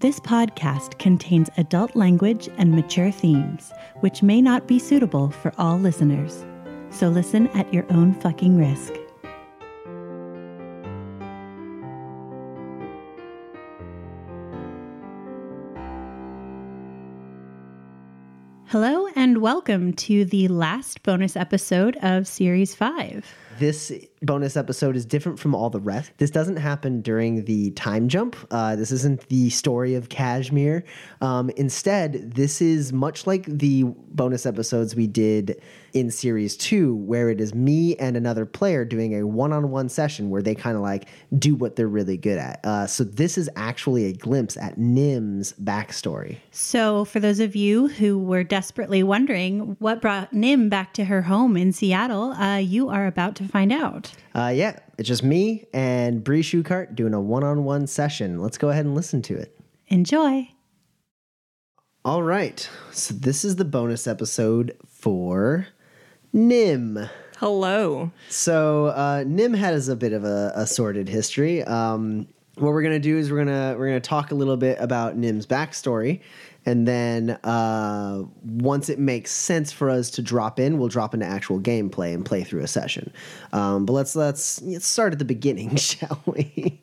This podcast contains adult language and mature themes, which may not be suitable for all listeners. So listen at your own fucking risk. Hello, and welcome to the last bonus episode of Series 5. This bonus episode is different from all the rest. This doesn't happen during the time jump. Uh, this isn't the story of Kashmir. Um, instead, this is much like the bonus episodes we did in series two, where it is me and another player doing a one on one session where they kind of like do what they're really good at. Uh, so, this is actually a glimpse at Nim's backstory. So, for those of you who were desperately wondering what brought Nim back to her home in Seattle, uh, you are about to find out. Uh, yeah, it's just me and Bree Shukart doing a one on one session. Let's go ahead and listen to it. Enjoy. All right. So, this is the bonus episode for Nim. Hello. So, uh, Nim has a bit of a, a sordid history. Um, what we're gonna do is we're gonna we're gonna talk a little bit about Nim's backstory, and then uh, once it makes sense for us to drop in, we'll drop into actual gameplay and play through a session. Um, but let's let's let's start at the beginning, shall we?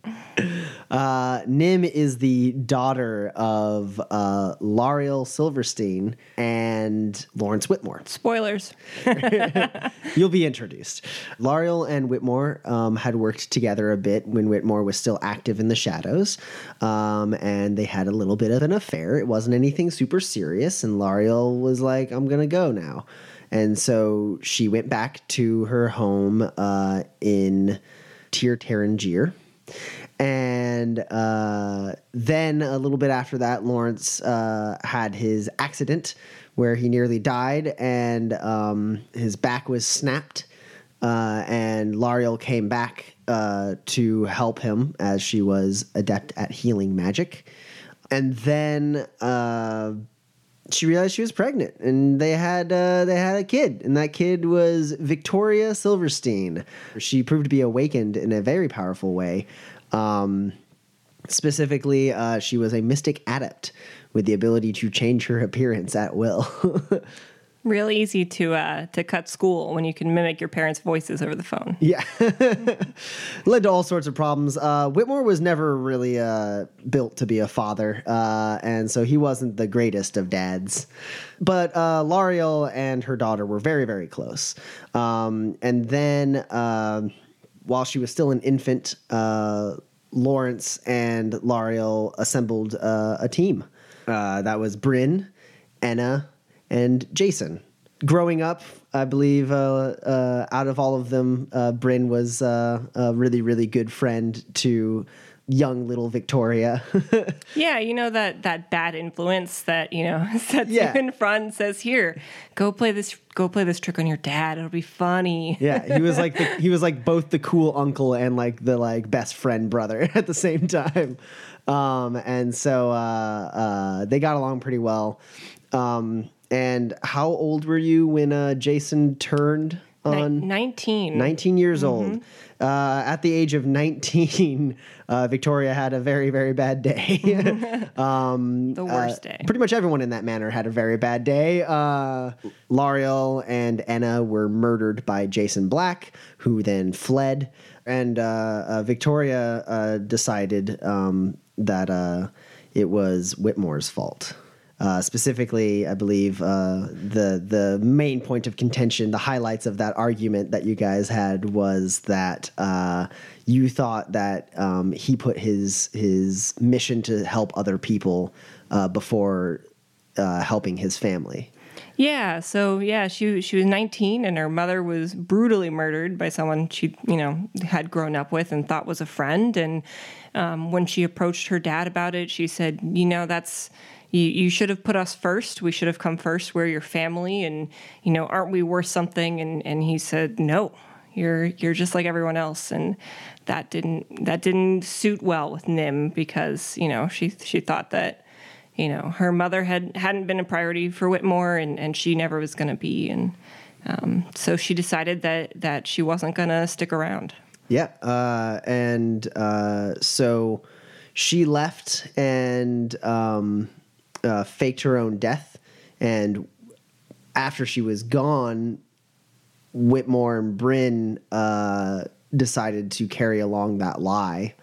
Uh, Nim is the daughter of uh, L'Ariel Silverstein and Lawrence Whitmore. Spoilers. You'll be introduced. L'Ariel and Whitmore um, had worked together a bit when Whitmore was still active in the shadows, um, and they had a little bit of an affair. It wasn't anything super serious, and L'Ariel was like, "I'm gonna go now," and so she went back to her home uh, in Tir Tairngire. And uh, then a little bit after that, Lawrence uh, had his accident where he nearly died, and um, his back was snapped. Uh, and L'Ariel came back uh, to help him as she was adept at healing magic. And then uh, she realized she was pregnant, and they had uh, they had a kid, and that kid was Victoria Silverstein. She proved to be awakened in a very powerful way. Um, specifically, uh, she was a mystic adept with the ability to change her appearance at will. Real easy to uh, to cut school when you can mimic your parents' voices over the phone. Yeah. Led to all sorts of problems. Uh, Whitmore was never really uh, built to be a father, uh, and so he wasn't the greatest of dads. But uh, L'Ariel and her daughter were very, very close. Um, and then, uh, while she was still an infant, uh, Lawrence and L'Ariel assembled a team. That was Bryn, Enna, and Jason. Growing up, I believe uh, uh, out of all of them, uh, Bryn was uh, a really, really good friend to young little Victoria. Yeah, you know that that bad influence that you know sets Yeah. you in front and says, "Here, go play this. Go play this trick on your dad. It'll be funny." yeah, he was like the, he was like both the cool uncle and like the like best friend brother at the same time. Um, and so uh, uh, they got along pretty well. Um, and how old were you when uh, Jason turned on? Nineteen. 19 years old. Uh, at the age of 19, uh, Victoria had a very, very bad day. um, The worst uh, day. Pretty much everyone in that manor had a very bad day. Uh, L'Ariel and Enna were murdered by Jason Black, who then fled. And uh, uh, Victoria uh, decided um, that uh, it was Whitmore's fault. Uh, specifically, I believe uh, the the main point of contention, the highlights of that argument that you guys had was that uh, you thought that um, he put his his mission to help other people uh, before uh, helping his family. Yeah, so yeah, she she was 19 and her mother was brutally murdered by someone she you know had grown up with and thought was a friend. And um, when she approached her dad about it, she said, "You know, that's you, you should have put us first. We should have come first. We're your family, and you know, aren't we worth something?" And and he said, "No." You're you're just like everyone else, and that didn't that didn't suit well with Nim because you know she she thought that you know her mother had hadn't been a priority for Whitmore and, and she never was going to be and um, so she decided that that she wasn't going to stick around Yeah, uh, and uh, so she left and um, uh, faked her own death. And after she was gone, Whitmore and Bryn uh, decided to carry along that lie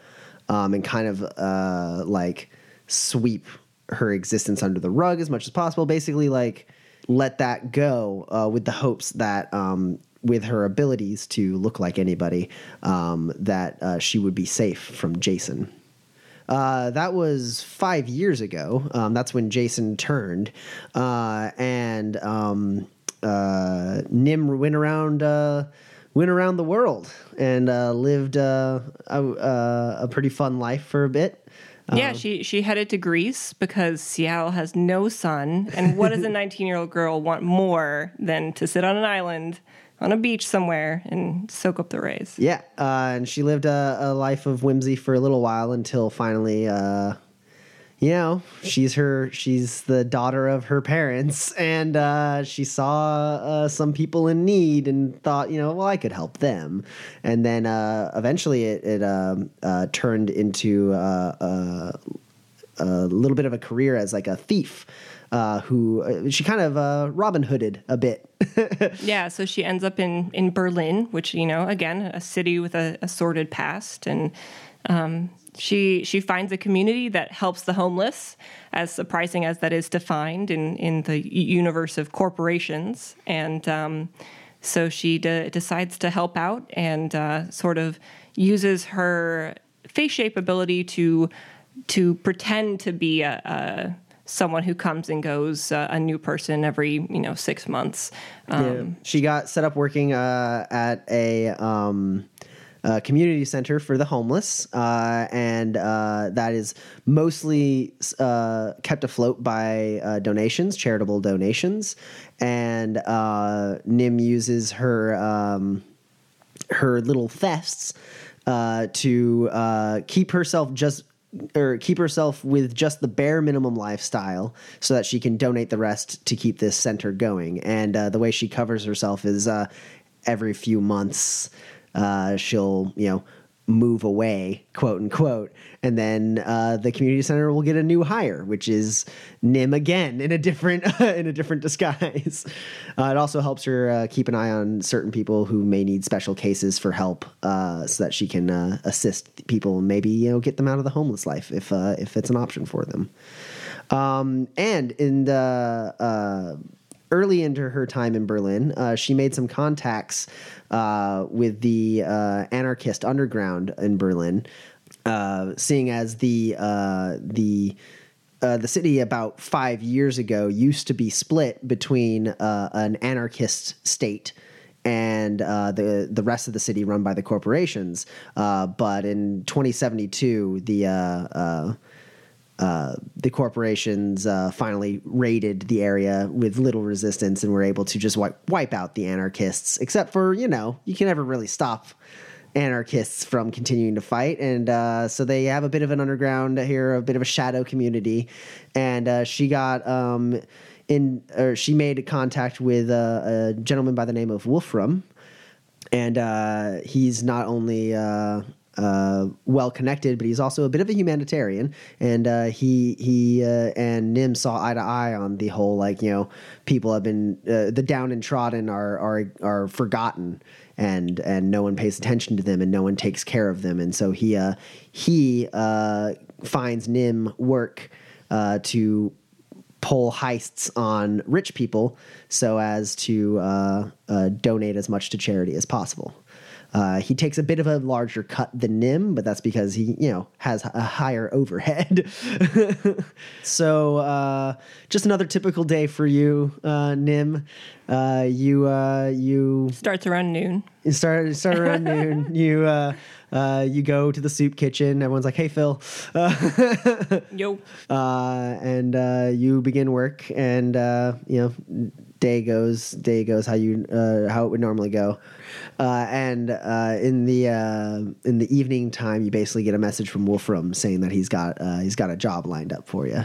um, and kind of uh, like sweep her existence under the rug as much as possible. Basically, like let that go uh, with the hopes that um, with her abilities to look like anybody, um, that uh, she would be safe from Jason. Uh, that was five years ago. Um, that's when Jason turned, uh, and um, uh, Nim went around uh, went around the world and uh, lived uh, a, a pretty fun life for a bit. Yeah, she she headed to Greece because Seattle has no sun, and what does a 19 year old girl want more than to sit on an island on a beach somewhere and soak up the rays? Yeah, uh, and she lived a, a life of whimsy for a little while until finally, uh, you know, she's her she's the daughter of her parents, and uh, she saw uh, some people in need and thought, you know, well, I could help them, and then uh, eventually it, it um, uh, turned into a little bit of a career as like a thief. Uh, who uh, she kind of uh, Robin Hooded a bit. Yeah, so she ends up in in Berlin, which you know, again, a city with a, a sordid past, and um, she she finds a community that helps the homeless. As surprising as that is to find in in the universe of corporations, and um, so she de- decides to help out and uh, sort of uses her face shape ability to to pretend to be a. a someone who comes and goes uh, a new person every you know six months um, Yeah. She got set up working uh, at a, um, a community center for the homeless, uh, and uh, that is mostly uh, kept afloat by uh, donations, charitable donations. And uh, Nim uses her um, her little thefts uh, to uh, keep herself just or keep herself with just the bare minimum lifestyle so that she can donate the rest to keep this center going. And uh, the way she covers herself is uh, every few months uh, she'll you know move away quote unquote. And then uh, the community center will get a new hire which is nim again in a different in a different disguise. Uh, it also helps her uh, keep an eye on certain people who may need special cases for help uh, so that she can uh, assist people and maybe you know get them out of the homeless life if uh, if it's an option for them. Um, and in the early into her time in Berlin, uh, she made some contacts uh, with the uh, anarchist underground in Berlin, uh, seeing as the uh, the uh, the city about five years ago used to be split between an anarchist state and uh, the the rest of the city run by the corporations. Uh, but in 2072, the uh, uh, uh, the corporations uh, finally raided the area with little resistance and were able to just wipe, wipe out the anarchists. Except for you know you can never really stop anarchists from continuing to fight, and uh, so they have a bit of an underground here, a bit of a shadow community. And uh, she got um, in, or she made contact with a, a gentleman by the name of Wolfram, and uh, he's not only uh, well connected, but he's also a bit of a humanitarian. And uh, he he uh, and Nim saw eye to eye on the whole like you know people have been uh, the down and trodden are are are forgotten. And and no one pays attention to them, and no one takes care of them, and so he uh, he uh, finds Nim work to pull heists on rich people so as to donate as much to charity as possible. Uh, he takes a bit of a larger cut than Nim, but that's because he, you know, has a higher overhead. so, uh, just another typical day for you, uh, Nim. Uh, you, uh, you starts around noon you start start around noon. You uh, uh, you go to the soup kitchen. Everyone's like, "Hey, Phil," uh, yo uh, and uh, you begin work. And uh, you know, day goes day goes how you uh, how it would normally go. Uh, and uh, in the uh, in the evening time, you basically get a message from Wolfram saying that he's got uh, he's got a job lined up for you.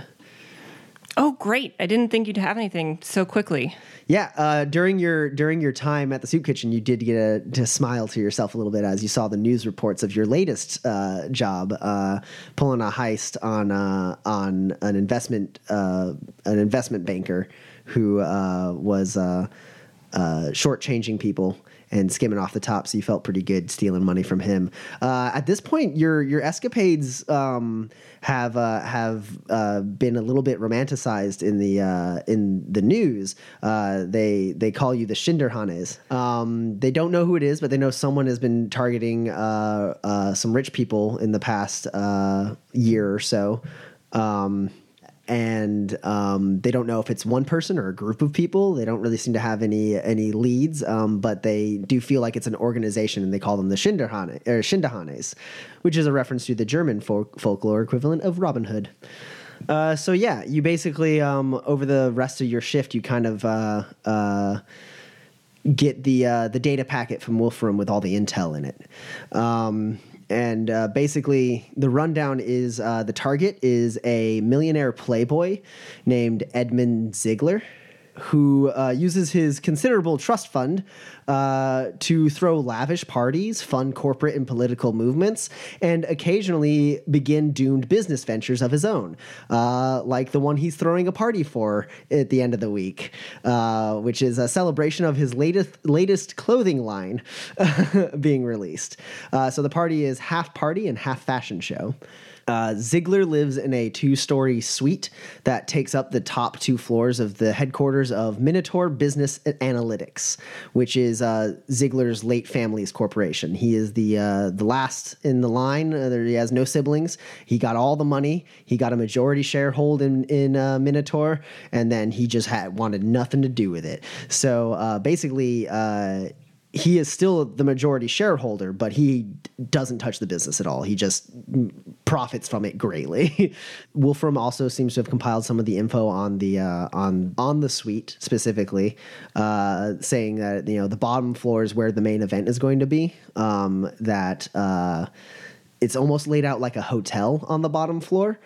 Oh, great! I didn't think you'd have anything so quickly. Yeah, uh, during your during your time at the soup kitchen, you did get a, to smile to yourself a little bit as you saw the news reports of your latest uh, job, uh, pulling a heist on uh, on an investment uh, an investment banker who uh, was shortchanging people and skimming off the top. So you felt pretty good stealing money from him. Uh, at this point, your your escapades um, have uh, have uh, been a little bit romanticized in the uh, in the news. Uh, they they call you the Schinderhannes. Um, they don't know who it is, but they know someone has been targeting uh, some rich people in the past year or so. Um, and um, they don't know if it's one person or a group of people. They don't really seem to have any any leads, um, but they do feel like it's an organization, and they call them the Schinderhane, which is a reference to the German folk- folklore equivalent of Robin Hood. Uh, so yeah, you basically um, over the rest of your shift, you kind of uh, uh, get the uh, the data packet from Wolfram with all the intel in it. And uh, basically the rundown is uh, the target is a millionaire playboy named Edmund Ziegler who uh, uses his considerable trust fund uh, to throw lavish parties, fund corporate and political movements, and occasionally begin doomed business ventures of his own, uh, like the one he's throwing a party for at the end of the week, uh, which is a celebration of his latest latest clothing line being released. Uh, so the party is half party and half fashion show. Uh, Ziegler lives in a two story suite that takes up the top two floors of the headquarters of Minotaur Business Analytics, which is uh, Ziegler's late family's corporation. He is the uh, the last in the line. Uh, he has no siblings. He got all the money. He got a majority sharehold in in uh, Minotaur, and then he just had wanted nothing to do with it. So uh, basically he is still the majority shareholder, but he doesn't touch the business at all. He just profits from it greatly. Wolfram also seems to have compiled some of the info on the uh, on on the suite specifically, uh, saying that you know the bottom floor is where the main event is going to be. Um, that uh, it's almost laid out like a hotel on the bottom floor.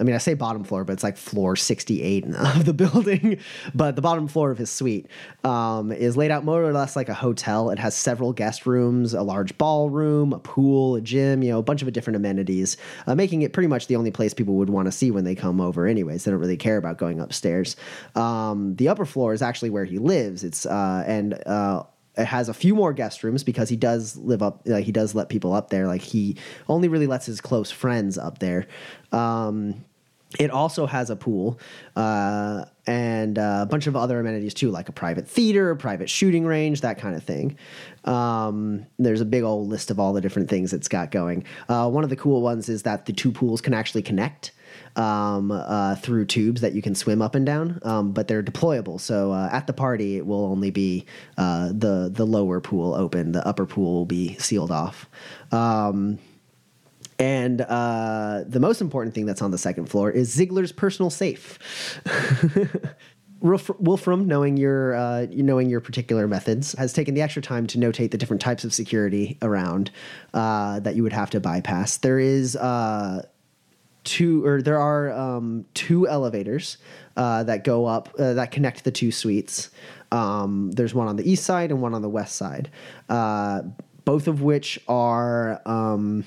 I mean, I say bottom floor, but it's like floor 68 of the building. But the bottom floor of his suite um, is laid out more or less like a hotel. It has several guest rooms, a large ballroom, a pool, a gym, you know, a bunch of different amenities, uh, making it pretty much the only place people would want to see when they come over, anyways. They don't really care about going upstairs. Um, the upper floor is actually where he lives. It's, uh, and, uh, it has a few more guest rooms because he does live up like he does let people up there like he only really lets his close friends up there um, it also has a pool uh, and a bunch of other amenities too, like a private theater, private shooting range, that kind of thing. Um, there's a big old list of all the different things it's got going. Uh, one of the cool ones is that the two pools can actually connect um, uh, through tubes that you can swim up and down, um, but they're deployable. So uh, at the party, it will only be uh, the the lower pool open. The upper pool will be sealed off. Um, and uh, the most important thing that's on the second floor is Ziegler's personal safe. Wolfram, knowing your uh, knowing your particular methods, has taken the extra time to notate the different types of security around uh, that you would have to bypass. There is uh, two, or there are um, two elevators uh, that go up uh, that connect the two suites. Um, there's one on the east side and one on the west side, uh, both of which are. Um,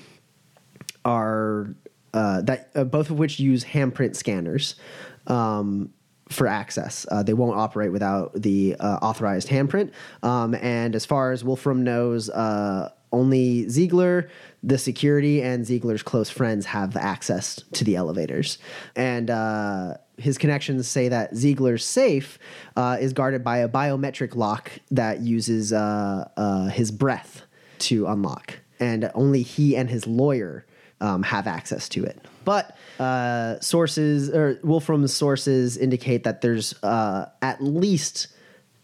are that both of which use handprint scanners um, for access. Uh, they won't operate without the uh, authorized handprint. Um, and as far as Wolfram knows, uh, only Ziegler, the security, and Ziegler's close friends have access to the elevators. And uh, his connections say that Ziegler's safe is guarded by a biometric lock that uses his breath to unlock. And only he and his lawyer um, have access to it. But uh, sources or Wolfram's sources indicate that there's uh, at least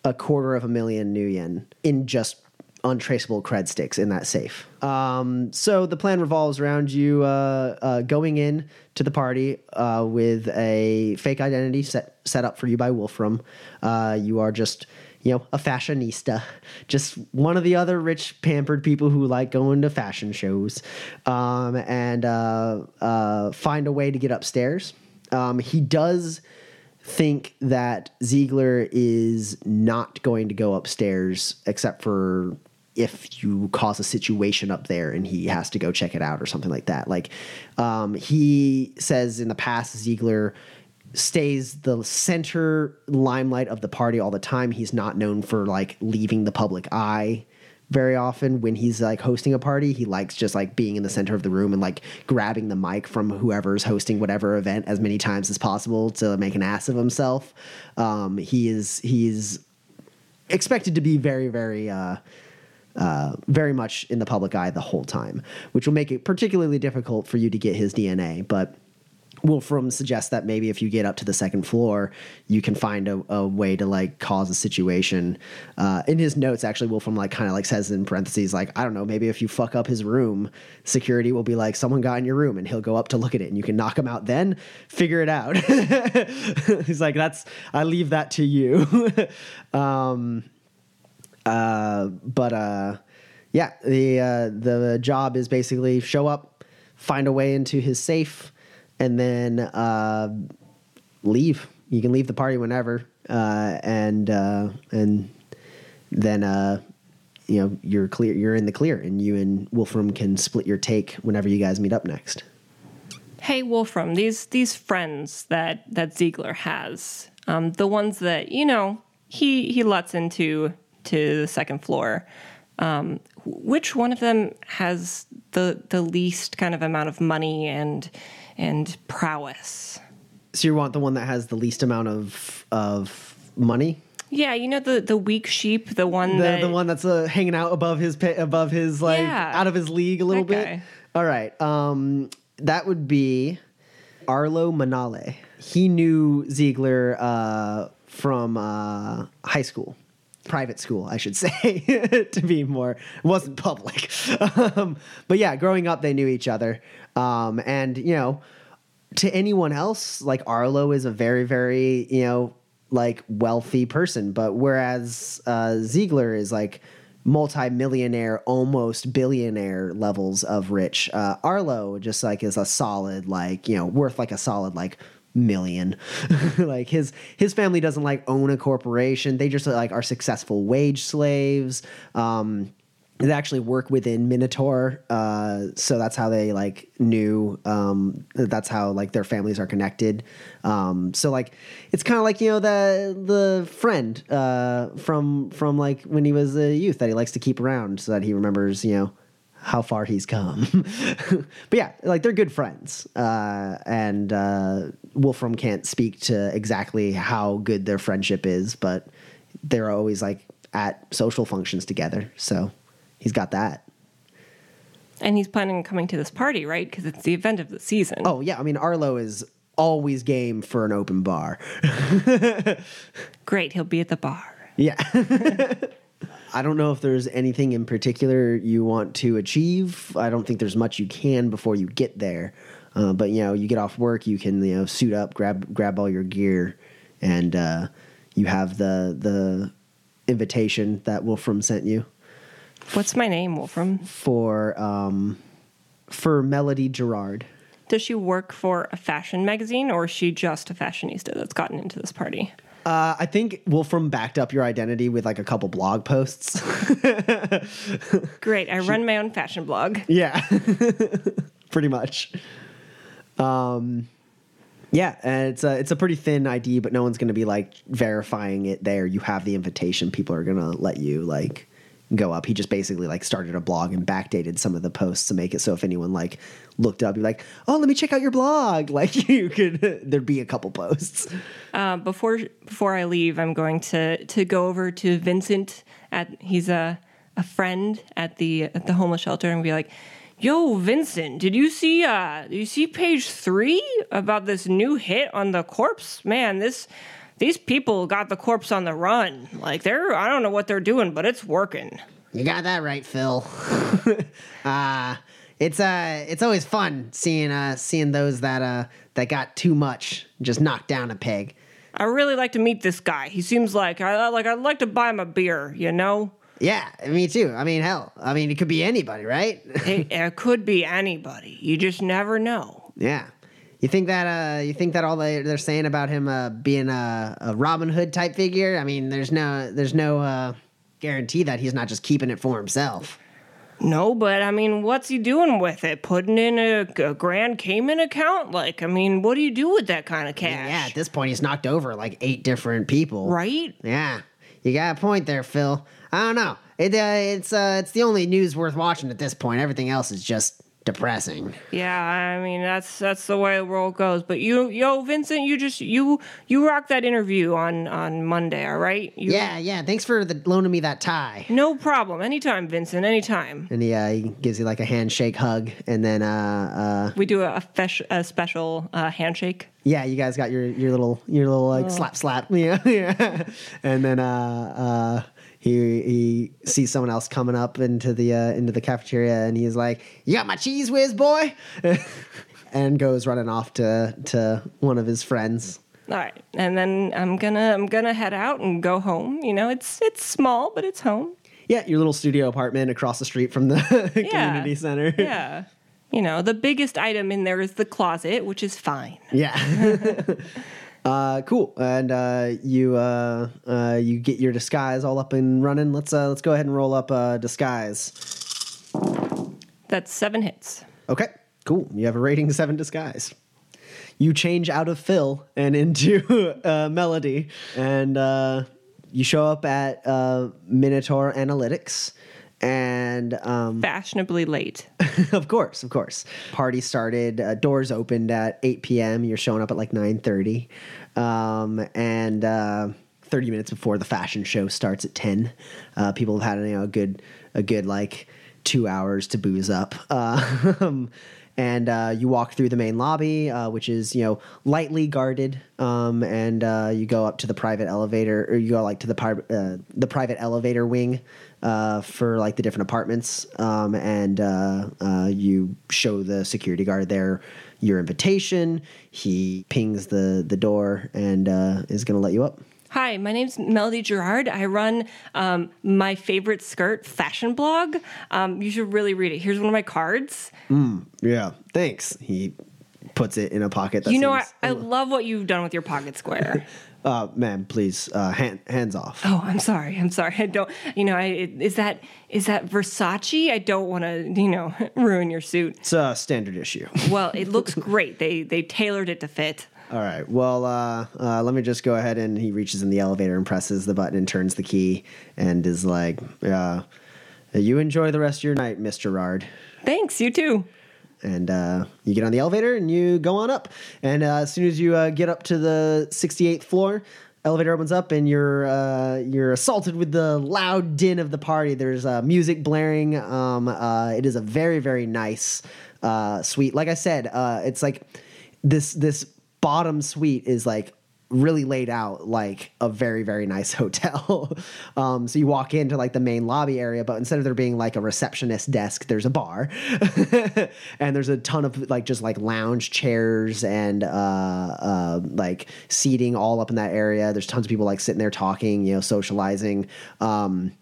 a quarter of a million nuyen in just untraceable cred sticks in that safe. Um, so the plan revolves around you uh, uh, going in to the party uh, with a fake identity set set up for you by Wolfram. Uh, you are just you know, a fashionista, just one of the other rich, pampered people who like going to fashion shows, um, and uh, uh, find a way to get upstairs. Um, he does think that Ziegler is not going to go upstairs except for if you cause a situation up there and he has to go check it out or something like that. Like um, he says in the past, Ziegler stays the center limelight of the party all the time. He's not known for like leaving the public eye very often when he's like hosting a party he likes just like being in the center of the room and like grabbing the mic from whoever's hosting whatever event as many times as possible to make an ass of himself um, he is he's expected to be very very uh, uh, very much in the public eye the whole time which will make it particularly difficult for you to get his dna but Wolfram suggests that maybe if you get up to the second floor, you can find a, a way to like cause a situation. Uh, in his notes, actually, Wolfram like kind of like says in parentheses, like I don't know, maybe if you fuck up his room, security will be like, someone got in your room, and he'll go up to look at it, and you can knock him out. Then figure it out. He's like, that's I leave that to you. um, uh, but uh, yeah, the uh, the job is basically show up, find a way into his safe and then uh, leave. You can leave the party whenever, uh, and uh, and then uh, you know you're clear. You're in the clear, and you and Wolfram can split your take whenever you guys meet up next. Hey Wolfram, these these friends that that Ziegler has, um, the ones that you know he he lets into to the second floor. Um, which one of them has the the least kind of amount of money and and prowess. So you want the one that has the least amount of of money? Yeah, you know the the weak sheep, the one the that the one that's uh, hanging out above his above his like Yeah. out of his league a little bit. guy. All right, um, that would be Arlo Manale. He knew Ziegler uh, from uh, high school. Private school, I should say, to be more. It wasn't public, um, but yeah, growing up, they knew each other, um, and you know, to anyone else, like Arlo is a very, very, you know, like wealthy person. But whereas uh, Ziegler is like multi-millionaire, almost billionaire levels of rich, uh, Arlo just like is a solid, like, you know, worth like a solid, like, million. Like his his family doesn't like own a corporation. They just like are successful wage slaves. Um they actually work within Minotaur, uh, so that's how they like knew. Um, that's how like their families are connected. Um, so like it's kind of like you know the the friend uh, from from like when he was a youth that he likes to keep around so that he remembers you know how far he's come. but yeah, like they're good friends, uh, and uh, Wolfram can't speak to exactly how good their friendship is, but they're always like at social functions together. So he's got that. and he's planning on coming to this party, right? Because it's the event of the season. Oh yeah, I mean Arlo is always game for an open bar. great, he'll be at the bar. Yeah. I don't know if there's anything in particular you want to achieve. I don't think there's much you can before you get there. Uh, but you know, you get off work, you can you know suit up, grab grab all your gear, and uh, you have the the invitation that Wolfram sent you What's my name, Wolfram? for um, for Melody Gerard. Does she work for a fashion magazine, or is she just a fashionista that's gotten into this party? Uh, I think Wolfram backed up your identity with like a couple blog posts. Great, I run my own fashion blog. Yeah, pretty much. Um, yeah, and it's a it's a pretty thin ID, but no one's going to be like verifying it there. You have the invitation; people are going to let you like go up. He just basically like started a blog and backdated some of the posts to make it so if anyone like looked up, you're like, oh, let me check out your blog. Like you could there'd be a couple posts. Uh, before before I leave, I'm going to to go over to Vincent. At he's a a friend at the at the homeless shelter, and be like, "Yo, Vincent, did you see uh you see page three about this new hit on the corpse? Man, this." These people got the corpse on the run. Like they're I don't know what they're doing, but it's working. You got that right, Phil. uh it's uh it's always fun seeing uh seeing those that uh that got too much just knocked down a peg. I really like to meet this guy. He seems like I like I'd like to buy him a beer, you know? Yeah, me too. I mean, hell, I mean, it could be anybody, right? it, it could be anybody. You just never know. yeah. You think that uh, you think that all they, they're saying about him uh, being a, a Robin Hood type figure? I mean, there's no there's no uh, guarantee that he's not just keeping it for himself. No, but I mean, what's he doing with it? Putting in a, a Grand Cayman account? Like, I mean, what do you do with that kind of cash? Yeah, at this point, he's knocked over like eight different people. right? Yeah, you got a point there, Phil. I don't know. It, uh, it's uh, it's the only news worth watching at this point. Everything else is just depressing. Yeah, I mean that's that's the way the world goes. But you, yo, Vincent, you just you you rock that interview on on Monday, all right? You, Yeah, yeah. Thanks for the, loaning me that tie. No problem. Anytime, Vincent. Anytime. And he, uh, he gives you like a handshake hug, and then uh, uh, We do a, a, fesh, a special uh, handshake. yeah, you guys got your your little your little like slap slap, yeah, yeah. And then uh, uh, he he sees someone else coming up into the uh, into the cafeteria, and he's like, "You got my Cheez Whiz, boy," and goes running off to to one of his friends. All right, and then I'm gonna I'm gonna head out and go home. You know, it's it's small, but it's home. Yeah, your little studio apartment across the street from the community center. Yeah. You know, the biggest item in there is the closet, which is fine. Yeah. uh, cool. And uh, you uh, uh, you get your disguise all up and running. Let's uh, let's go ahead and roll up uh, disguise. That's seven hits. Okay. Cool. You have a rating seven disguise. You change out of Phil and into uh, Melody, and uh, you show up at uh, Minotaur Analytics. And um, Fashionably late. of course, of course. Party started. Uh, doors opened at 8 p.m. You're showing up at like 9:30, um, and uh, 30 minutes before the fashion show starts at 10. Uh, people have had you know a good a good like two hours to booze up. Uh, and uh, you walk through the main lobby, uh, which is you know lightly guarded, um, and uh, you go up to the private elevator, or you go like to the pri- uh, the private elevator wing uh, for like the different apartments, um, and uh, you show the security guard there your invitation. He pings the the door and uh, is going to let you up. Hi, my name's Melody Gerard. I run um, my favorite skirt fashion blog. Um, you should really read it. Here's one of my cards. Yeah, thanks. He puts it in a pocket. That you know, I, I love what you've done with your pocket square. uh, man, please, uh, hand, hands off. oh, I'm sorry. I'm sorry. I don't. You know, I is that is that Versace? I don't want to. You know, ruin your suit. It's a standard issue. Well, it looks great. They they tailored it to fit. All right. Well, uh, uh, let me just go ahead and he reaches in the elevator and presses the button and turns the key and is like, uh, "You enjoy the rest of your night, Miss Gerard." Thanks. You too. And uh, you get on the elevator and you go on up. And uh, as soon as you uh, get up to the 68th floor, elevator opens up and you're uh, you're assaulted with the loud din of the party. There's uh, music blaring. Um, uh, it is a very very nice suite. Like I said, it's like this this bottom suite is like really laid out like a very very nice hotel. Um so you walk into like the main lobby area but instead of there being like a receptionist desk there's a bar. And there's a ton of like just like lounge chairs and uh uh like seating all up in that area. There's tons of people like sitting there talking you know socializing. Um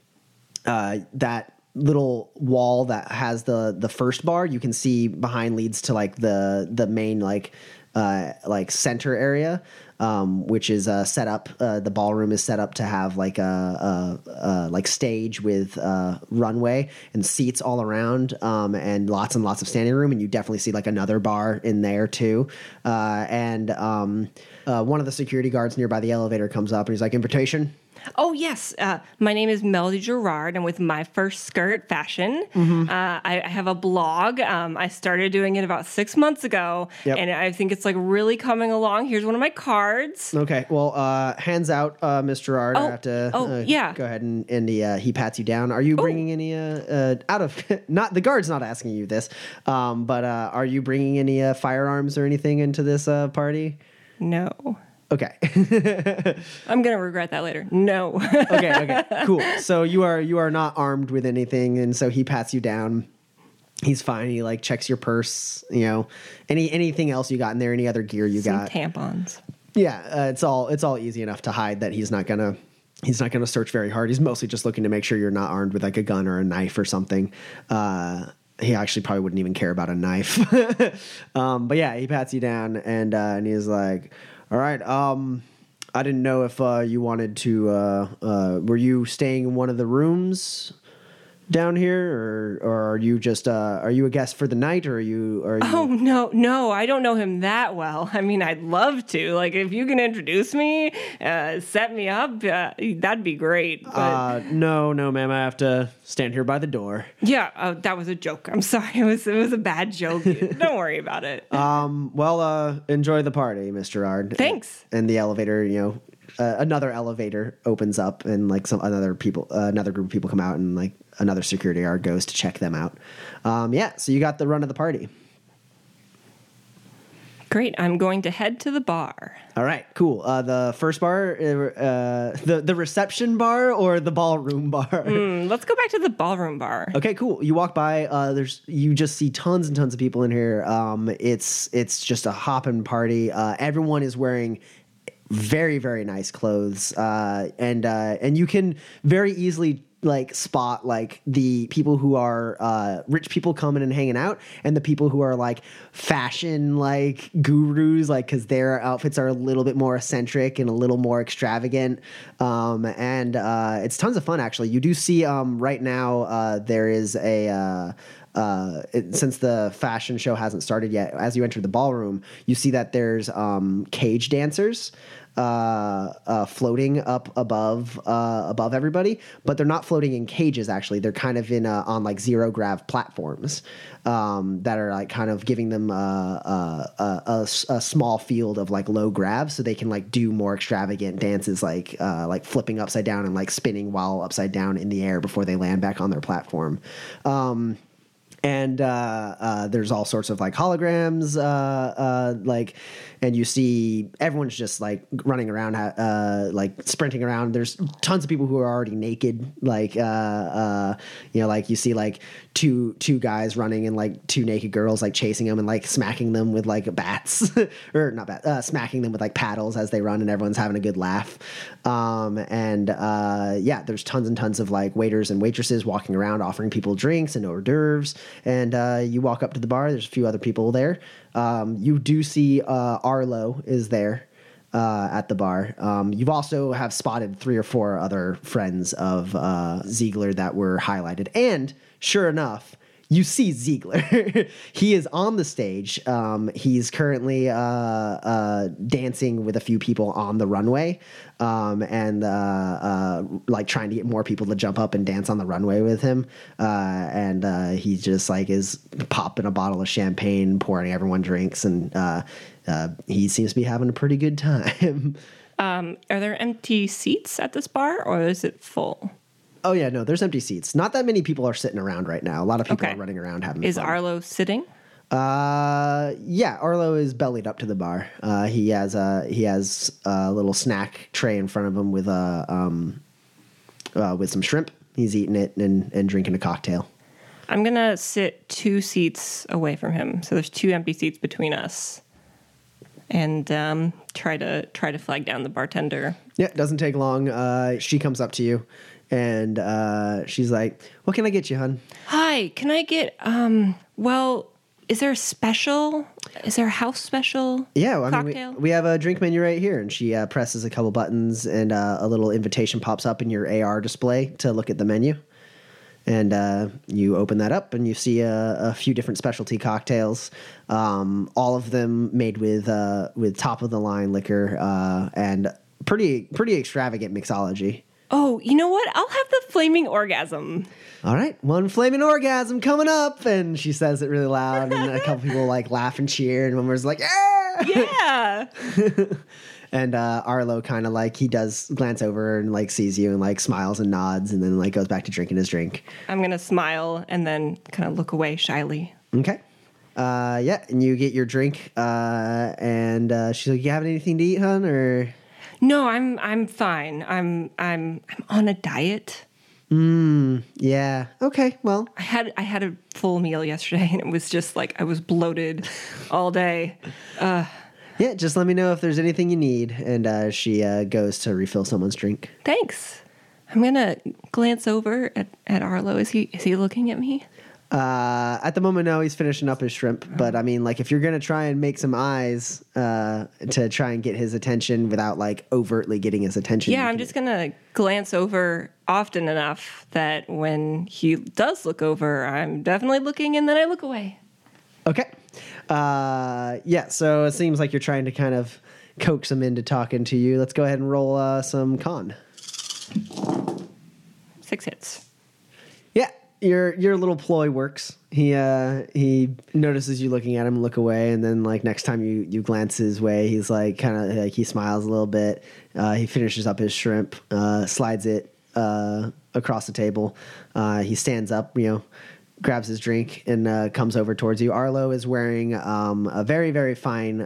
uh, that little wall that has the the first bar you can see behind leads to like the the main like uh like center area um which is uh set up uh the ballroom is set up to have like a, a, a like stage with uh runway and seats all around um and lots and lots of standing room. And you definitely see like another bar in there too. Uh and um uh, one of the security guards nearby the elevator comes up and he's like invitation Oh yes, uh, my name is Melody Gerard, and with my first skirt fashion, Mm-hmm. uh, I, I have a blog. Um, I started doing it about six months ago, Yep. and I think it's like really coming along. Here's one of my cards. Okay. Well, uh, hands out, uh, Mr. Gerard. I Oh, have to. oh, uh, yeah. Go ahead and, and he, uh, he pats you down. Are you bringing any uh, uh, out of not the guard's not asking you this, um, but uh, are you bringing any uh, firearms or anything into this uh, party? No, Okay. I'm gonna regret that later. No. okay. Okay. Cool. So you are you are not armed with anything, and so he pats you down. He's fine. He like checks your purse. You know, any anything else you got in there? Any other gear you Some got? tampons. Yeah, uh, it's all it's all easy enough to hide that he's not gonna he's not gonna search very hard. He's mostly just looking to make sure you're not armed with like a gun or a knife or something. Uh, he actually probably wouldn't even care about a knife. um, but yeah, he pats you down and uh, and he's like, "All right, um, I didn't know if uh, you wanted to. Uh, uh, were you staying in one of the rooms?" Down here, or or are you just uh, are you a guest for the night, or are you are you? Oh no, no, I don't know him that well. I mean, I'd love to. Like, if you can introduce me, uh, set me up, uh, that'd be great. But Uh, no, no, ma'am. I have to stand here by the door. yeah, uh, that was a joke. I'm sorry. It was it was a bad joke. don't worry about it. Um, well, uh, enjoy the party, Mister Ard. Thanks. And the elevator, you know, uh, another elevator opens up, and like some another people, uh, another group of people come out, and like another security guard goes to check them out. Um, yeah, so you got the run of the party. Great. I'm going to head to the bar. All right, cool. Uh, the first bar, uh, the the reception bar, or the ballroom bar. Mm, let's go back to the ballroom bar. Okay, cool. You walk by. Uh, there's you just see tons and tons of people in here. Um, it's it's just a hopping party. Uh, everyone is wearing very very nice clothes, uh, and uh, and you can very easily like spot like the people who are uh, rich people coming and hanging out, and the people who are like fashion like gurus, like because their outfits are a little bit more eccentric and a little more extravagant. Um, and uh, it's tons of fun actually. You do see um, right now uh, there is a. Uh, uh, it, since the fashion show hasn't started yet, as you enter the ballroom, you see that there's um, cage dancers uh, uh, floating up above uh, above everybody, but they're not floating in cages. Actually, they're kind of in uh, on like zero grav platforms um, that are like kind of giving them uh, uh, a, a, a small field of like low grav, so they can like do more extravagant dances, like like flipping upside down and like spinning while upside down in the air before they land back on their platform. Um, and uh, uh, there's all sorts of like holograms, uh, uh, like, and you see everyone's just like running around, uh, like sprinting around. There's tons of people who are already naked, like, uh, you know, like you see like two two guys running and like two naked girls like chasing them and like smacking them with like bats or not bat, uh, smacking them with like paddles as they run, and everyone's having a good laugh. Um, and uh, yeah, there's tons and tons of like waiters and waitresses walking around offering people drinks and hors d'oeuvres and uh, you walk up to the bar. There's a few other people there. Um, you do see uh, Arlo is there uh, at the bar. Um, you've also have spotted three or four other friends of uh, Ziegler that were highlighted, and sure enough. You see Ziegler. he is on the stage. Um, he's currently uh, uh, dancing with a few people on the runway, um, and uh, uh, like trying to get more people to jump up and dance on the runway with him. Uh, and uh, he just like is popping a bottle of champagne, pouring everyone drinks, and he seems to be having a pretty good time. Um, are there empty seats at this bar or is it full? Oh yeah, no, there's empty seats. Not that many people are sitting around right now. A lot of people Okay. are running around having Is fun. Arlo sitting? Uh, yeah, Arlo is bellied up to the bar. Uh, he has a he has a little snack tray in front of him with a um, uh, with some shrimp. He's eating it and and drinking a cocktail. I'm gonna sit two seats away from him, so there's two empty seats between us, and um, try to try to flag down the bartender. Yeah, it doesn't take long. Uh, she comes up to you, and uh, she's like, "What can I get you, hun?" Hi, can I get um? Well, is there a special? Is there a house special? Yeah, well, I mean, we, we have a drink menu right here, and she uh, presses a couple buttons, and uh, a little invitation pops up in your AR display to look at the menu. And uh, you open that up, and you see a, a few different specialty cocktails, um, all of them made with uh, with top of the line liquor uh, and pretty pretty extravagant mixology. Oh, you know what? I'll have the flaming orgasm. All right, one flaming orgasm coming up, and she says it really loud, and a couple people like laugh and cheer, and one was like, "Yeah!" Yeah. And uh, Arlo kind of like he does glance over and like sees you and like smiles and nods and then like goes back to drinking his drink. I'm gonna smile and then kind of look away shyly. Okay. Uh, yeah, and you get your drink, uh, and uh, she's like, "You have anything to eat, hun?" Or No, I'm I'm fine. I'm I'm I'm on a diet. yeah, okay, well, I had I had a full meal yesterday and it was just like I was bloated all day. yeah, just let me know if there's anything you need. And uh, she uh, goes to refill someone's drink. Thanks. I'm gonna glance over at, at Arlo. Is he is he looking at me? Uh, at the moment, no, he's finishing up his shrimp. But I mean, like, if you're gonna try and make some eyes uh, to try and get his attention without like overtly getting his attention, Yeah, I'm just gonna glance over often enough that when he does look over, I'm definitely looking, and then I look away. Okay. Uh, yeah. So it seems like you're trying to kind of coax him into talking to you. Let's go ahead and roll uh, some con. Six hits. Your your little ploy works. He uh he notices you looking at him, look away, and then like next time you you glance his way, he's like kind of like he smiles a little bit. Uh, he finishes up his shrimp, uh, slides it uh, across the table. Uh, he stands up, you know, grabs his drink and uh, comes over towards you. Arlo is wearing um, a very very fine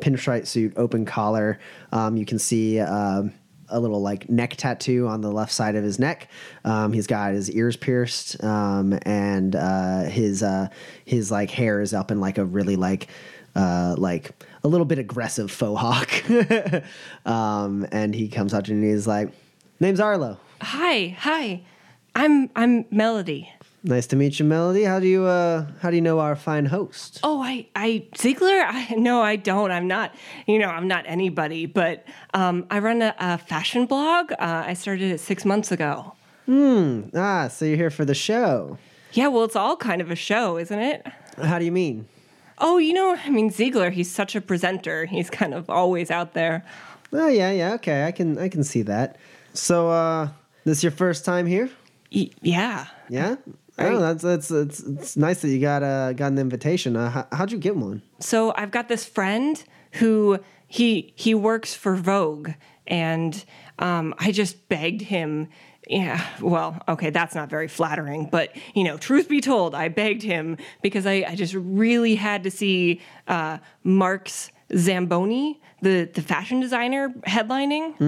pinstripe suit, open collar. Um, you can see. um a little like neck tattoo on the left side of his neck. Um, he's got his ears pierced, um, and uh, his uh, his like hair is up in like a really like uh, like a little bit aggressive faux hawk. um, and he comes up to you and he's like, "Name's Arlo. Hi, hi. I'm I'm Melody. Nice to meet you, Melody. How do you uh, how do you know our fine host?" Oh, I, I, Ziegler? I, no, I don't. I'm not, you know, I'm not anybody, but um, I run a, a fashion blog. Uh, I started it six months ago. Hmm. Ah, so you're here for the show. Yeah, well, it's all kind of a show, isn't it? How do you mean? Oh, you know, I mean, Ziegler, he's such a presenter. He's kind of always out there. Oh yeah, yeah, okay, I can I can see that. So, uh, this your first time here? Y- yeah. Yeah. Right. Oh, that's that's it's, it's nice that you got uh, got an invitation. Uh, how, how'd you get one? So I've got this friend who he he works for Vogue, and um, I just begged him. Yeah, well, okay, that's not very flattering, but you know, truth be told, I begged him because I, I just really had to see uh, Mark's Zamboni, the the fashion designer, headlining,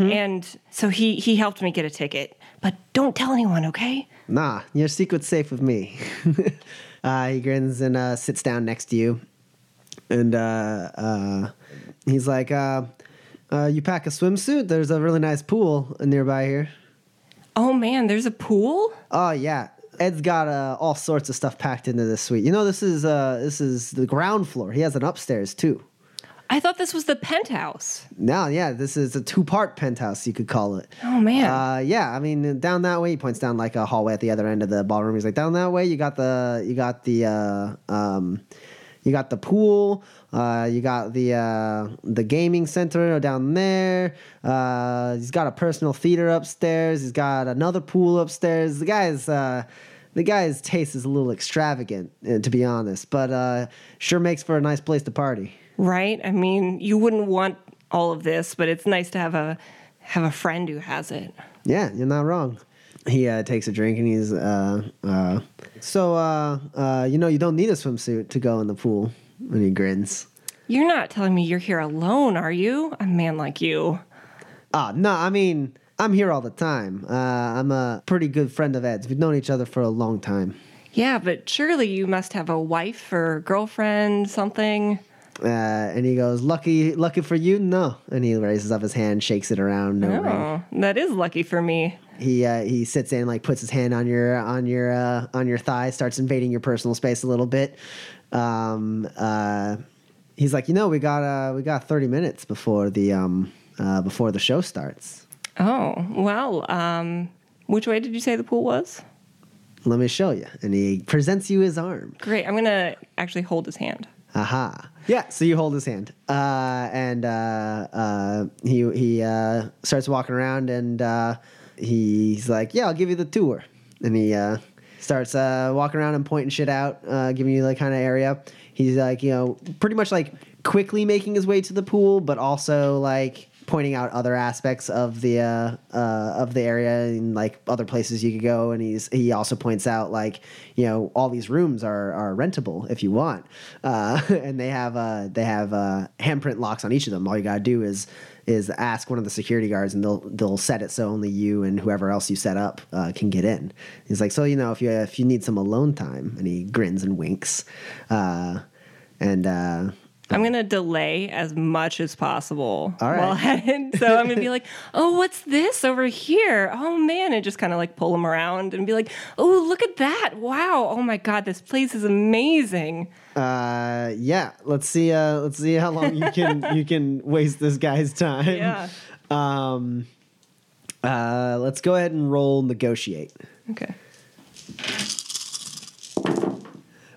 and so he he helped me get a ticket. But don't tell anyone, okay? Nah, your secret's safe with me. uh, he grins and uh, sits down next to you, and uh, uh, he's like, uh, uh, "You pack a swimsuit? There's a really nice pool nearby here." Oh man, there's a pool. Oh yeah, Ed's got uh, all sorts of stuff packed into this suite. You know, this is uh, this is the ground floor. He has an upstairs too. I thought this was the penthouse. No, yeah, this is a two-part penthouse. You could call it. Oh man. Uh, yeah, I mean, down that way, he points down like a hallway at the other end of the ballroom. He's like, down that way, you got the, you got the, uh, um, you got the pool. Uh, you got the uh, the gaming center down there. Uh, he's got a personal theater upstairs. He's got another pool upstairs. The guy's uh, the guy's taste is a little extravagant, uh, to be honest, but uh, sure makes for a nice place to party. Right? I mean, you wouldn't want all of this, but it's nice to have a have a friend who has it. Yeah, you're not wrong. He uh, takes a drink and he's uh, uh, so uh, uh, you know you don't need a swimsuit to go in the pool. And he grins. You're not telling me you're here alone, are you? A man like you. Ah, no, I mean I'm here all the time. Uh, I'm a pretty good friend of Ed's. We've known each other for a long time. Yeah, but surely you must have a wife or girlfriend, something. Uh, and he goes, "Lucky, lucky for you, no." And he raises up his hand, shakes it around, no ring. Oh, that is lucky for me. He uh, he sits in, like puts his hand on your on your uh, on your thigh, starts invading your personal space a little bit. Um, uh, he's like, you know, we got uh, we got thirty minutes before the um, uh, before the show starts. Oh, well, um, which way did you say the pool was? Let me show you. And he presents you his arm. Great. I'm going to actually hold his hand. Aha. Yeah. So you hold his hand, uh, and uh, uh, he he uh, starts walking around, and uh, he's like, "Yeah, I'll give you the tour." And he uh, starts walking around and pointing shit out, giving you like kind of area. He's like, you know, pretty much like quickly making his way to the pool, but also like pointing out other aspects of the uh, uh, of the area and like other places you could go. And he's he also points out like you know all these rooms are are rentable if you want, uh, and they have uh, they have uh, handprint locks on each of them. All you gotta do is is ask one of the security guards and they'll they'll set it so only you and whoever else you set up uh, can get in. He's like, so you know if you if you need some alone time, and he grins and winks, uh, and. Uh, I'm gonna delay as much as possible. All right. while headed. So I'm gonna be like, "Oh, what's this over here? Oh man!" and just kind of like pull them around and be like, "Oh, look at that! Wow! Oh my god, this place is amazing." Uh, yeah. Let's see. Uh, let's see how long you can you can waste this guy's time. Yeah. Um. Uh, let's go ahead and roll negotiate. Okay.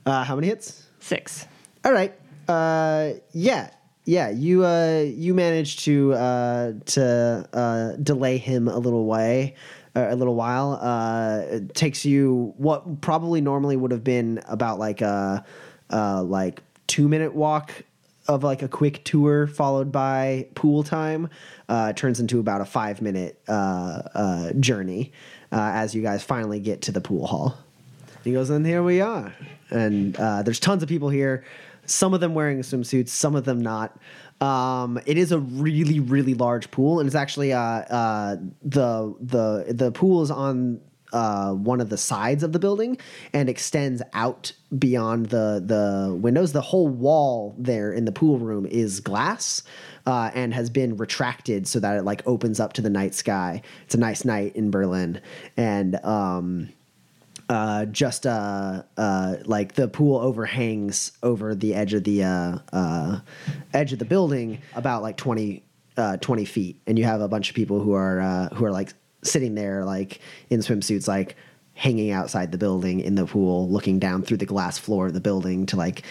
Uh, how many hits? Six. All right. Uh, yeah, yeah. You uh, you managed to uh, to uh, delay him a little way, uh, a little while. Uh, it takes you what probably normally would have been about like a like two minute walk of like a quick tour followed by pool time. Uh, turns into about a five minute uh, uh, journey as you guys finally get to the pool hall. He goes, and here we are. And there's tons of people here, some of them wearing swimsuits, some of them not. Um, it is a really, really large pool, and it's actually uh, uh, the the the pool is on uh, one of the sides of the building and extends out beyond the the windows. The whole wall there in the pool room is glass. Uh, and has been retracted so that it like opens up to the night sky. It's a nice night in Berlin, and um, uh, just uh, uh, like the pool overhangs over the edge of the uh, uh, edge of the building about like 20, uh, 20 feet, and you have a bunch of people who are who are like sitting there like in swimsuits, like hanging outside the building in the pool, looking down through the glass floor of the building to like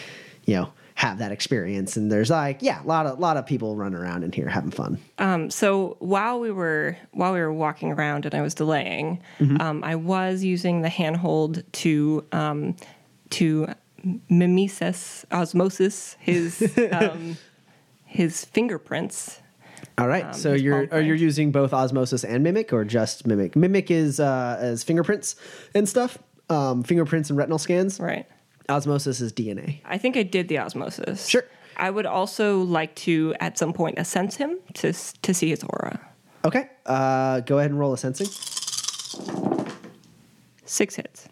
you know have that experience. And there's like yeah, a lot of lot of people running around in here having fun. Um, so while we were while we were walking around and I was delaying, um, I was using the handhold to um, to mimesis osmosis his um, his fingerprints. All right. so you're are you using both osmosis and mimic, or just mimic? Mimic is uh, as fingerprints and stuff, um, fingerprints and retinal scans. Right. Osmosis is DNA. I think I did the osmosis. Sure. I would also like to at some point assense him to to see his aura. Okay. Uh, go ahead and roll assensing. Six hits.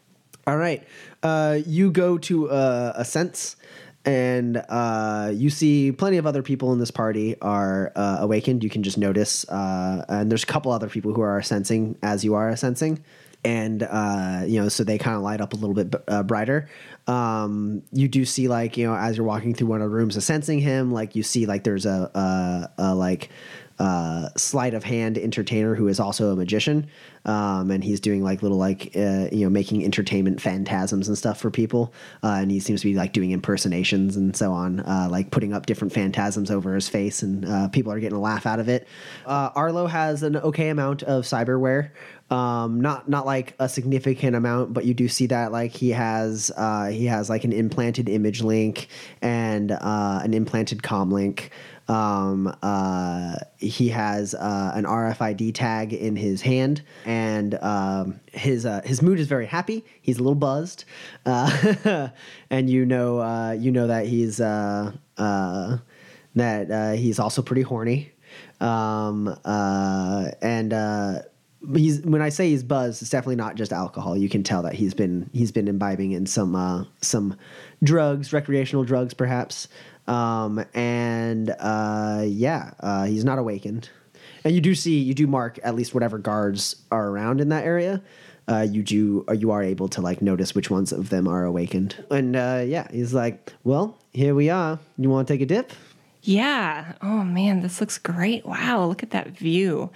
All right. Uh, you go to uh, assense, and uh, you see plenty of other people in this party are uh, awakened. You can just notice, uh, and there's a couple other people who are sensing as you are sensing, and uh, you know, so they kind of light up a little bit uh, brighter. Um, you do see, like you know, as you're walking through one of the rooms, of sensing him, like you see, like there's a, a, a like uh, sleight of hand entertainer who is also a magician, um, and he's doing like little like uh, you know making entertainment phantasms and stuff for people, uh, and he seems to be like doing impersonations and so on, uh, like putting up different phantasms over his face, and uh, people are getting a laugh out of it. Uh, Arlo has an okay amount of cyberware. Um, not not like a significant amount, but you do see that like he has uh, he has like an implanted image link and uh, an implanted com link. Um, uh, he has uh, an RFID tag in his hand, and um, his uh, his mood is very happy. He's a little buzzed, uh, and you know uh, you know that he's uh, uh, that uh, he's also pretty horny, um, uh, and. Uh, he's when I say he's buzzed, it's definitely not just alcohol. You can tell that he's been he's been imbibing in some uh, some drugs, recreational drugs, perhaps. Um, and uh, yeah, uh, he's not awakened. And you do see you do mark at least whatever guards are around in that area. Uh, you do you are able to like notice which ones of them are awakened. And uh, yeah, he's like, "Well, here we are. You want to take a dip?" Yeah. Oh man, this looks great. Wow, look at that view.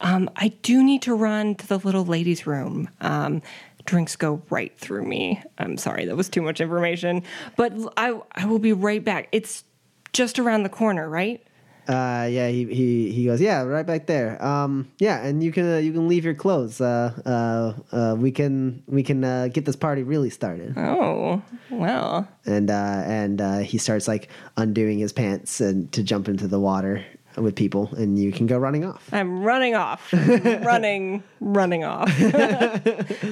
Um, I do need to run to the little ladies' room. Um, drinks go right through me. I'm sorry, that was too much information, but I, I will be right back. It's just around the corner, right? Uh, yeah, he, he he goes, yeah, right back there. Um, yeah, and you can uh, you can leave your clothes. Uh, uh, uh, we can we can uh, get this party really started. Oh, well. And uh, and uh, he starts like undoing his pants and to jump into the water with people, and you can go running off. I'm running off. running, running off.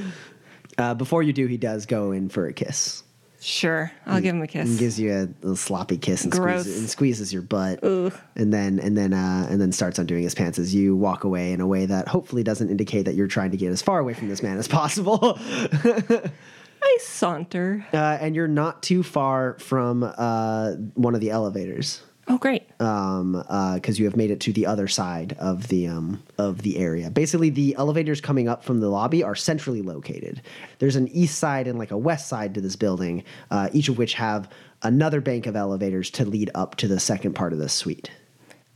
Uh, before you do, he does go in for a kiss. Sure, I'll give him a and kiss. gives you a, little sloppy kiss and squeezes, and squeezes your butt, and then and then uh, and then starts undoing his pants as you walk away in a way that hopefully doesn't indicate that you're trying to get as far away from this man as possible. I saunter. uh, and you're not too far from uh, one of the elevators. Oh, great. um because you have made it to the other side of the um of the area basically the elevators coming up from the lobby are centrally located there's an east side and like a west side to this building uh, each of which have another bank of elevators to lead up to the second part of the suite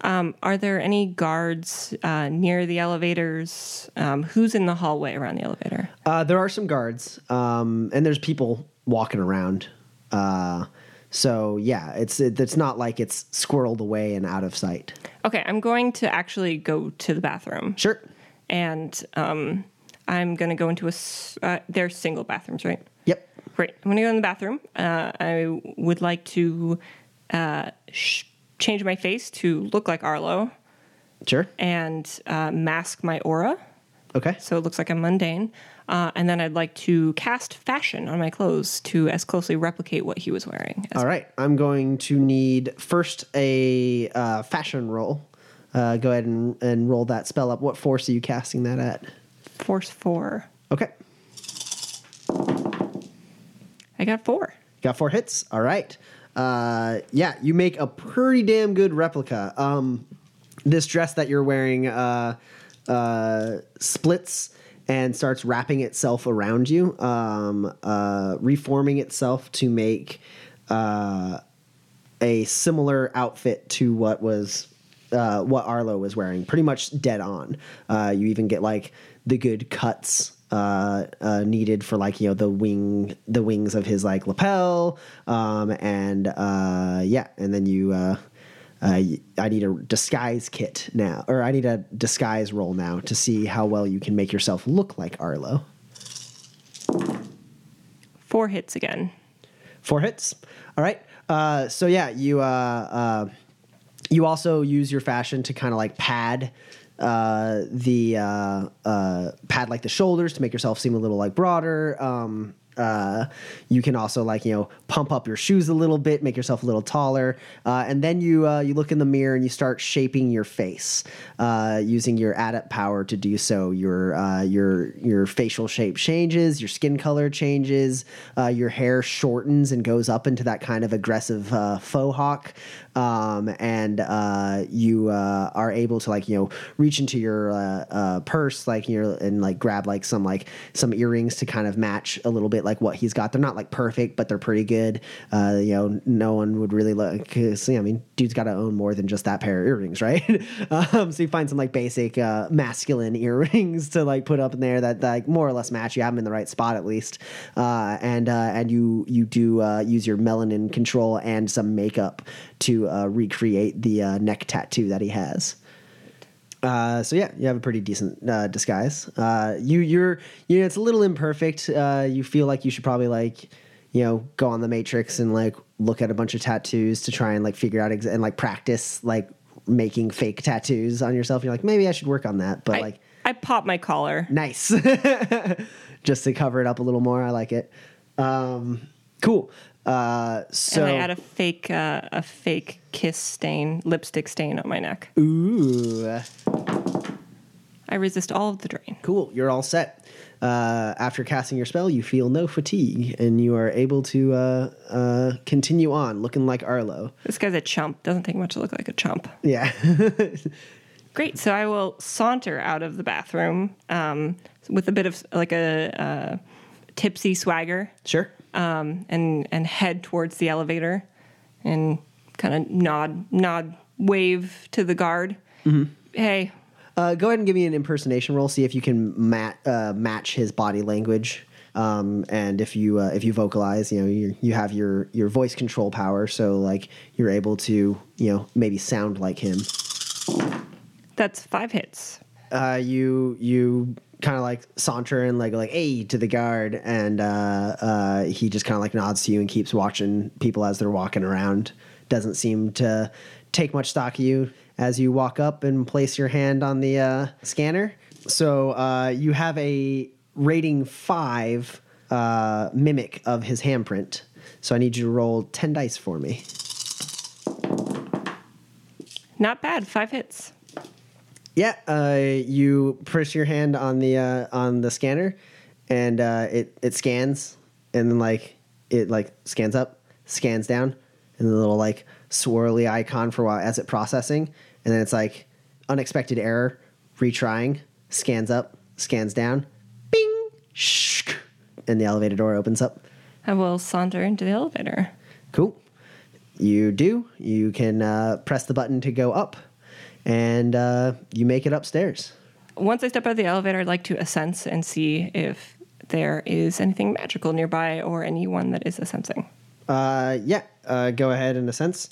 Um, are there any guards uh, near the elevators? Um, who's in the hallway around the elevator? uh, there are some guards um and there's people walking around uh so yeah it's it, it's not like it's squirreled away and out of sight Okay, I'm going to actually go to the bathroom. sure And um, I'm going to go into a Uh, they're single bathrooms, right? yep Great. I'm going to go in the bathroom. Uh, I would like to uh, sh- change my face to look like Arlo sure and uh, mask my aura okay so it looks like I'm mundane. Uh, and then I'd like to cast fashion on my clothes to as closely replicate what he was wearing. All right, I'm going to need first a uh, fashion roll. Uh, go ahead and, and roll that spell up. What force are you casting that at? Force four. Okay, I got four. got four hits. All right. Uh, yeah, you make a pretty damn good replica. Um, this dress that you're wearing uh, uh, splits and starts wrapping itself around you, um, uh, reforming itself to make uh, a similar outfit to what was uh, what Arlo was wearing, pretty much dead on. Uh, you even get like the good cuts uh, uh, needed for like you know the wing, the wings of his like lapel, um, and uh, yeah, and then you. Uh, I need a disguise kit now, or I need a disguise roll now to see how well you can make yourself look like Arlo. Four hits again. Four hits. All right. Uh, so yeah, you uh, uh, you also use your fashion to kind of like pad uh, the uh, uh, pad like the shoulders to make yourself seem a little like broader. Um, uh, you can also like you know pump up your shoes a little bit, make yourself a little taller, uh, and then you uh, you look in the mirror and you start shaping your face uh, using your adept power to do so. Your uh, your your facial shape changes, your skin color changes, uh, your hair shortens and goes up into that kind of aggressive faux hawk, um, and uh, you uh, are able to like you know reach into your uh, uh, purse like you and like grab like some like some earrings to kind of match a little bit like what he's got. They're not like perfect, but they're pretty good. Uh, you know, no one would really look. I mean, dude's got to own more than just that pair of earrings, right? um, so you find some like basic uh, masculine earrings to like put up in there that like more or less match. You have them in the right spot at least, uh, and and you you do use your melanin control and some makeup to uh, recreate the uh, neck tattoo that he has. Uh, so yeah, you have a pretty decent uh, disguise. Uh, you you're you know it's a little imperfect. Uh, you feel like you should probably like you know go on the Matrix and like look at a bunch of tattoos to try and like figure out ex- and like practice like making fake tattoos on yourself. You're like maybe I should work on that, but I, like I pop my collar. nice, just to cover it up a little more. I like it. Um, cool. Uh, so and I add a fake uh, a fake kiss stain, lipstick stain on my neck. ooh. I resist all of the drain. Cool, you're all set. Uh, after casting your spell, you feel no fatigue, and you are able to uh, uh, continue on, looking like Arlo. This guy's a chump. Doesn't take much to look like a chump. Yeah, Great. So I will saunter out of the bathroom um, with a bit of like a uh, tipsy swagger sure. Um, and and head towards the elevator and kind of nod nod wave to the guard. Hey, Uh, go ahead and give me an impersonation roll. See if you can mat, uh, match his body language. Um, and if you uh, if you vocalize, you know you you have your your voice control power, so like you're able to you know maybe sound like him. that's five hits. Uh, you you kind of like saunter and like like hey to the guard, and uh, uh, he just kind of like nods to you and keeps watching people as they're walking around. Doesn't seem to take much stock of you as you walk up and place your hand on the uh, scanner. So uh, you have a rating five uh, mimic of his handprint. So I need you to roll ten dice for me. Not bad. Five hits. Yeah, uh, you press your hand on the uh, on the scanner, and uh, it it scans and then like it like scans up, scans down, and the little like swirly icon for a while as it processing, and then it's like unexpected error, retrying, scans up, scans down, bing, shh, and the elevator door opens up. I will saunter into the elevator. Cool. You do. You can uh, press the button to go up, and uh, you make it upstairs. Once I step out of the elevator, I'd like to assense and see if there is anything magical nearby or anyone that is assensing. Uh, yeah. Uh, go ahead in assense.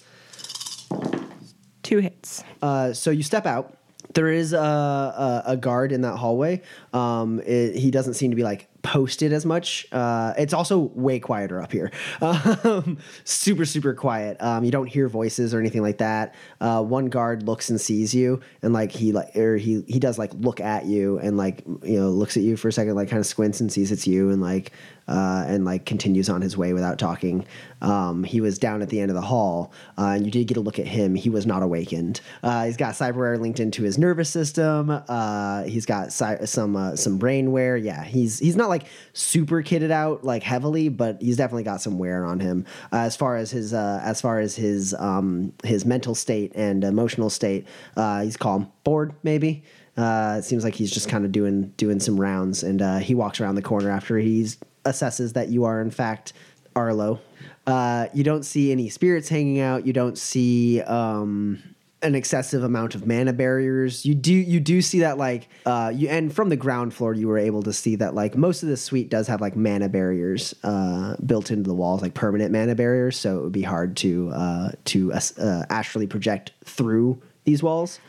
Two hits. Uh, so you step out. There is a, a, a guard in that hallway. Um, it, he doesn't seem to be like posted as much. Uh, it's also way quieter up here. Um, super, super quiet. Um, you don't hear voices or anything like that. Uh, one guard looks and sees you, and like he like or he he does like look at you and like you know looks at you for a second, like kind of squints and sees it's you, and like uh, and like continues on his way without talking. Um, he was down at the end of the hall, uh, and you did get a look at him. He was not awakened. Uh, he's got cyberware linked into his nervous system. Uh, he's got cy- some uh, some brainware. Yeah, he's he's not like super kitted out like heavily, but he's definitely got some wear on him. Uh, as far as his as far as his um, his mental state and emotional state, Uh, he's calm, bored maybe. Uh, it seems like he's just kind of doing doing some rounds, and uh, he walks around the corner after he's assesses that you are in fact Arlo. Uh, you don't see any spirits hanging out. You don't see um, an excessive amount of mana barriers. You do you do see that like uh, you and from the ground floor you were able to see that like most of the suite does have like mana barriers uh, built into the walls, like permanent mana barriers. So it would be hard to uh, to uh, astrally project through these walls.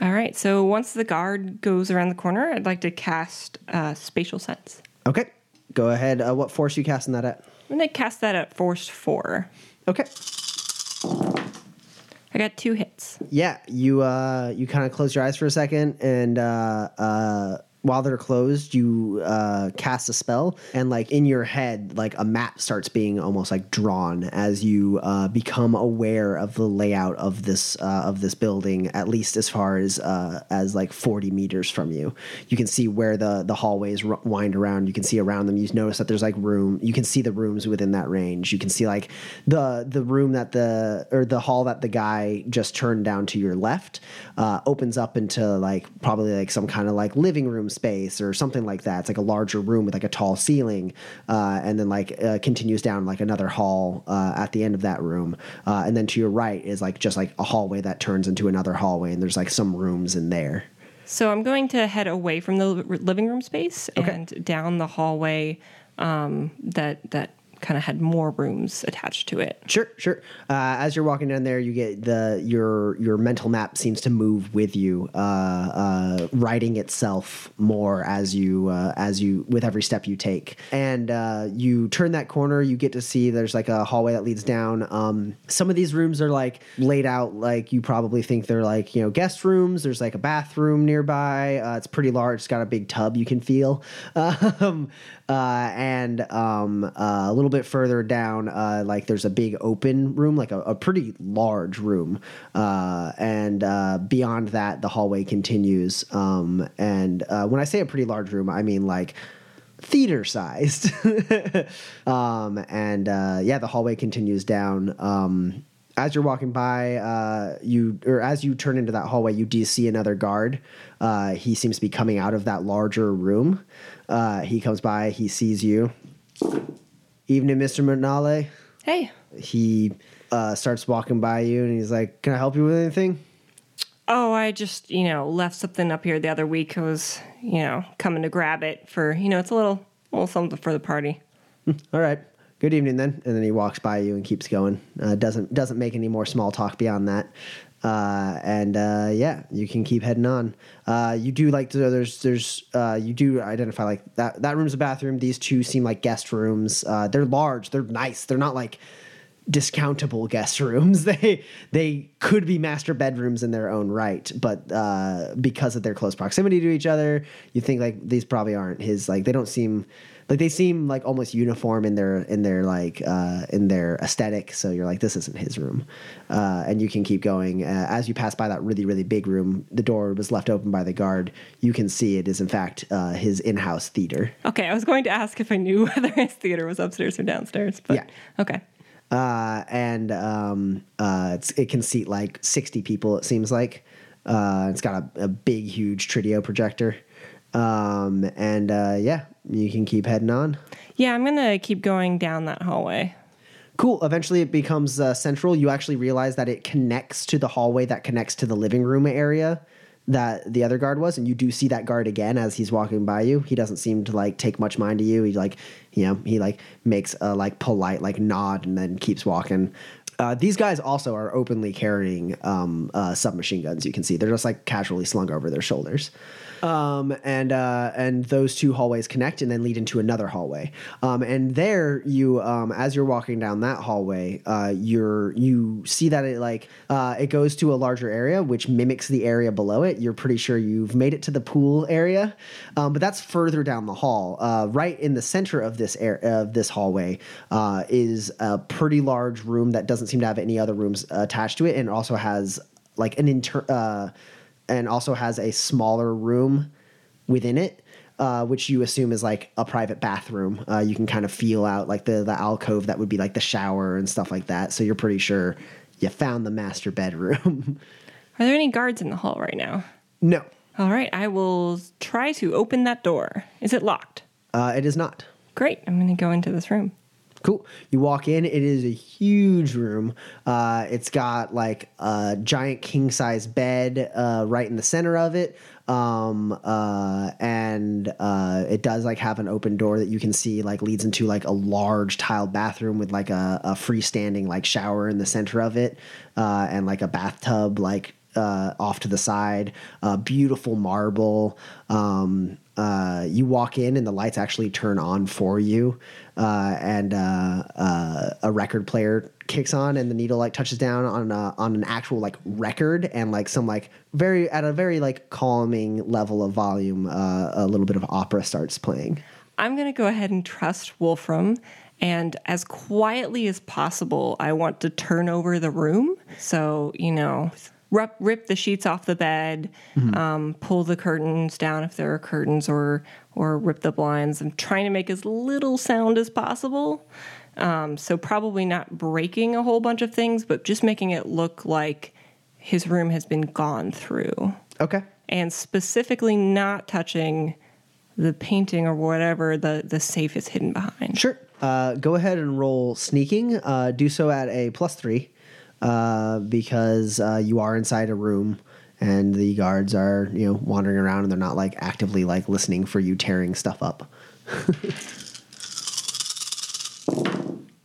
All right. So once the guard goes around the corner, I'd like to cast uh, spatial sense. Okay. Go ahead. Uh, what force you casting that at? I'm gonna cast that at force four. Okay. I got two hits. Yeah, you uh, you kind of close your eyes for a second, and uh, uh, while they're closed, you uh, cast a spell, and like in your head, like a map starts being almost like drawn as you uh, become aware of the layout of this uh, of this building, at least as far as uh, as like forty meters from you. You can see where the the hallways r- wind around. You can see around them. You notice that there's like room. You can see the rooms within that range. You can see like the the room that the or the hall that the guy just turned down to your left uh, opens up into like probably like some kind of like living room space or something like that. It's like a larger room with like a tall ceiling, uh, and then like uh, continues down like another hall uh, at the end of that room, uh, and then to your right is like just like a hallway that turns into another hallway, and there's like some rooms in there. So I'm going to head away from the living room space Okay. and down the hallway um, that that kind of had more rooms attached to it. Sure, sure. Uh, as you're walking down there, you get the your your mental map seems to move with you, uh, uh, writing itself more as you uh, as you with every step you take. And uh, you turn that corner, you get to see there's like a hallway that leads down. Um, some of these rooms are like laid out like you probably think they're like you know guest rooms. There's like a bathroom nearby. Uh, it's pretty large. It's got a big tub you can feel. Um, and um, uh, a little bit further down, uh, like there's a big open room, like a, a pretty large room. Uh, and uh, beyond that, the hallway continues. Um, and uh, when I say a pretty large room, I mean like theater sized. um, and uh, yeah, the hallway continues down. Um, as you're walking by, uh, you or as you turn into that hallway, you do see another guard. Uh, he seems to be coming out of that larger room. Uh, he comes by, he sees you. Evening, Mister Manale. Hey, He uh, starts walking by you, and he's like, "Can I help you with anything?" oh, I just you know left something up here the other week. I was you know coming to grab it for you know it's a little little something for the party. All right. Good evening then. And then he walks by you and keeps going. Uh, doesn't doesn't make any more small talk beyond that. Uh, and uh, yeah, you can keep heading on. Uh, you do like to, there's there's uh, you do identify like that that room's a bathroom. These two seem like guest rooms. Uh, they're large. They're nice. They're not like discountable guest rooms. They they could be master bedrooms in their own right, but uh, because of their close proximity to each other, you think like these probably aren't his. Like they don't seem like they seem like almost uniform in their in their like uh, in their aesthetic. So you're like, this isn't his room, uh, and you can keep going uh, as you pass by that really really big room. The door was left open by the guard. You can see it is in fact uh, his in-house theater. Okay, I was going to ask if I knew whether his theater was upstairs or downstairs, but Yeah. okay. uh, and um, uh, it's, it can seat like 60 people it seems like uh, it's got a, a big huge trideo projector um, and uh, yeah you can keep heading on. Yeah, I'm gonna keep going down that hallway. cool. Eventually it becomes uh, central. You actually realize that it connects to the hallway that connects to the living room area that the other guard was and you do see that guard again as he's walking by you. He doesn't seem to like take much mind to you. He like you know he like makes a like polite like nod and then keeps walking. Uh, these guys also are openly carrying um, uh, submachine guns you can see. They're just like casually slung over their shoulders um, and uh, and those two hallways connect and then lead into another hallway. Um, and there, you um, as you're walking down that hallway, uh, you're you see that it like uh, it goes to a larger area which mimics the area below it. You're pretty sure you've made it to the pool area, um, but that's further down the hall. Uh, right in the center of this air of this hallway uh, is a pretty large room that doesn't seem to have any other rooms attached to it, and also has like an inter. And also has a smaller room within it, uh, which you assume is like a private bathroom. Uh, you can kind of feel out like the the alcove that would be like the shower and stuff like that. So you're pretty sure you found the master bedroom. Are there any guards in the hall right now? no, All right, I will try to open that door. Is it locked? uh, it is not. Great, I'm gonna go into this room. Cool. You walk in. It is a huge room. Uh, it's got like a giant king size bed uh, right in the center of it, um, uh, and uh, it does like have an open door that you can see like leads into like a large tiled bathroom with like a, a freestanding like shower in the center of it, uh, and like a bathtub like uh, off to the side. Uh, beautiful marble. Um, uh, you walk in and the lights actually turn on for you, uh, and uh, uh, a record player kicks on, and the needle like touches down on a, on an actual like record, and like some like very at a very like calming level of volume, uh, a little bit of opera starts playing. I'm gonna go ahead and trust Wolfram. And as quietly as possible, I want to turn over the room. So, you know, rip, rip the sheets off the bed, um, pull the curtains down if there are curtains, or or rip the blinds. I'm trying to make as little sound as possible. Um, so probably not breaking a whole bunch of things, but just making it look like his room has been gone through Okay. and specifically not touching the painting or whatever the, the safe is hidden behind. Sure. Uh, go ahead and roll sneaking. Uh, do so at a plus three uh, because uh, you are inside a room and the guards are you know wandering around and they're not like actively like listening for you tearing stuff up.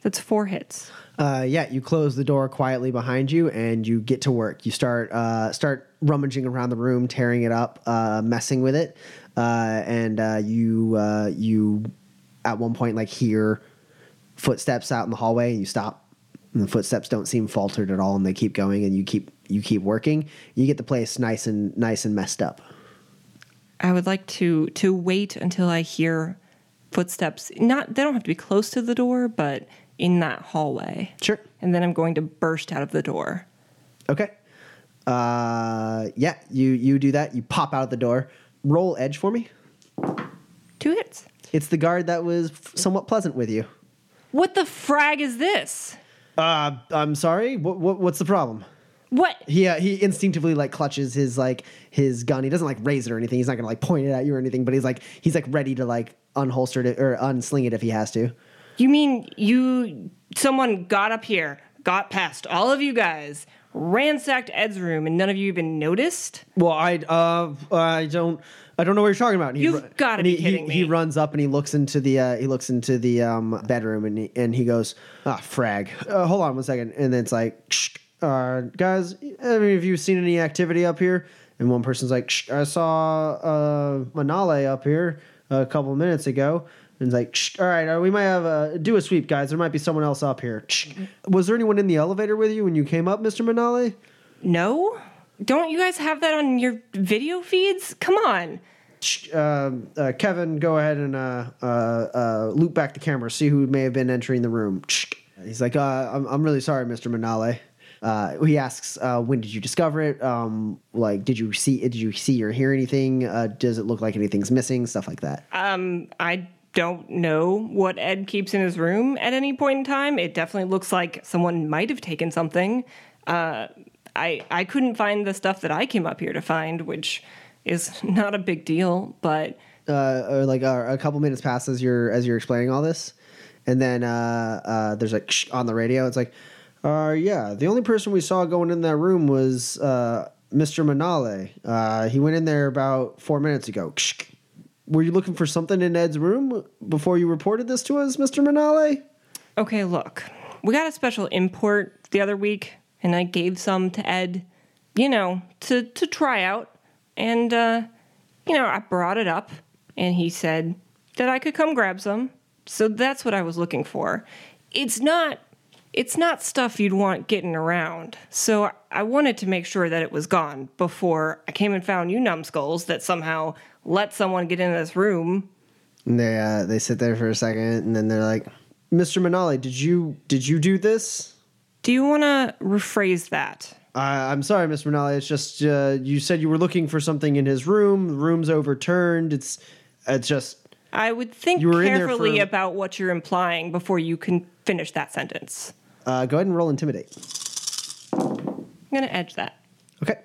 That's four hits. Uh, yeah, you close the door quietly behind you, and you get to work. You start uh, start rummaging around the room, tearing it up, uh, messing with it, uh, and uh, you uh, you at one point like hear footsteps out in the hallway, and you stop. And the footsteps don't seem faltered at all, and they keep going, and you keep you keep working. You get the place nice and nice and messed up. I would like to to wait until I hear footsteps. Not they don't have to be close to the door, but in that hallway. Sure. And then I'm going to burst out of the door. Okay. Uh, yeah, you you do that. You pop out of the door. Roll edge for me. Two hits. It's the guard that was somewhat pleasant with you. What the frag is this? Uh, I'm sorry. What, what what's the problem? What? He uh, he instinctively like clutches his like his gun. He doesn't like raise it or anything. He's not gonna like point it at you or anything. But he's like he's like ready to like unholster it or unsling it if he has to. You mean you someone got up here, got past all of you guys, ransacked Ed's room, and none of you even noticed? Well, I uh I don't I don't know what you're talking about. And You've ru- gotta be he, kidding he, He runs up and he looks into the uh, he looks into the um, bedroom and he, and he goes ah frag. Uh, hold on one second. And then it's like Shh, uh, guys, have you seen any activity up here? And one person's like, I saw uh, Manale up here a couple minutes ago. And he's like, "Shh, all right, uh, we might have a do a sweep, guys. There might be someone else up here. Shh." Was there anyone in the elevator with you when you came up, Mr. Manale? No? Don't you guys have that on your video feeds? Come on. Um, uh, Kevin, go ahead and uh, uh, uh, loop back the camera, see who may have been entering the room. He's like, uh, I'm, I'm really sorry, Mr. Manale. Uh, he asks, uh, when did you discover it? Um, like, did you see? Did you see or hear anything? Uh, does it look like anything's missing? Stuff like that. Um, I don't know what Ed keeps in his room at any point in time. It definitely looks like someone might have taken something. Uh, I I couldn't find the stuff that I came up here to find, which is not a big deal, but uh, or like uh, a couple minutes pass as you're as you're explaining all this, and then uh, uh, there's like Shh, on the radio. It's like, uh, yeah, the only person we saw going in that room was uh, Mr. Manale. Uh, he went in there about four minutes ago. Shh. Were you looking for something in Ed's room before you reported this to us, Mr. Manale? Okay, look, we got a special import the other week, and I gave some to Ed, you know, to to try out, and uh, you know, I brought it up, and he said that I could come grab some. So that's what I was looking for. It's not it's not stuff you'd want getting around. So I wanted to make sure that it was gone before I came and found you numbskulls that somehow let someone get into this room And they uh, they sit there for a second, and then they're like, "Mr. Manale, did you did you do this?" Do you want to rephrase that? Uh, I'm sorry, Miss Manale. It's just uh, you said you were looking for something in his room. The room's overturned. It's it's just I would think You were in there carefully for- about what you're implying before you can finish that sentence. uh, go ahead and roll intimidate. I'm going to edge that. Okay.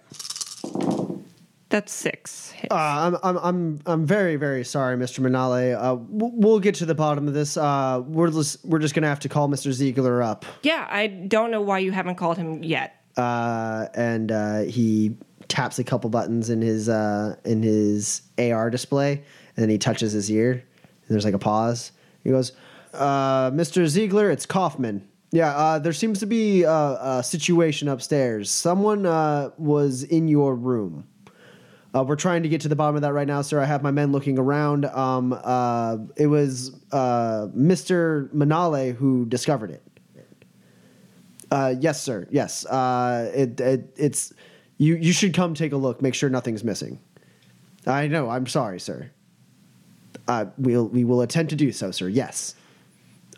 That's six. hits. Uh, I'm I'm I'm I'm very very sorry, Mr. Manale. Uh, w- we'll get to the bottom of this. Uh, we're just we're just gonna have to call Mr. Ziegler up. yeah, I don't know why you haven't called him yet. uh, and uh, he taps a couple buttons in his uh, in his AR display, and then he touches his ear. And there's like a pause. He goes, uh, "Mr. Ziegler, it's Kaufman. Yeah, uh, there seems to be a, a situation upstairs. Someone uh, was in your room." Uh, we're trying to get to the bottom of that right now, sir. I have my men looking around. Um, uh, it was uh, Mr. Manale who discovered it. Uh, yes, sir. Yes. Uh, it, it it's you. You should come take a look. Make sure nothing's missing. I know. I'm sorry, sir. We'll we will attempt to do so, sir. Yes,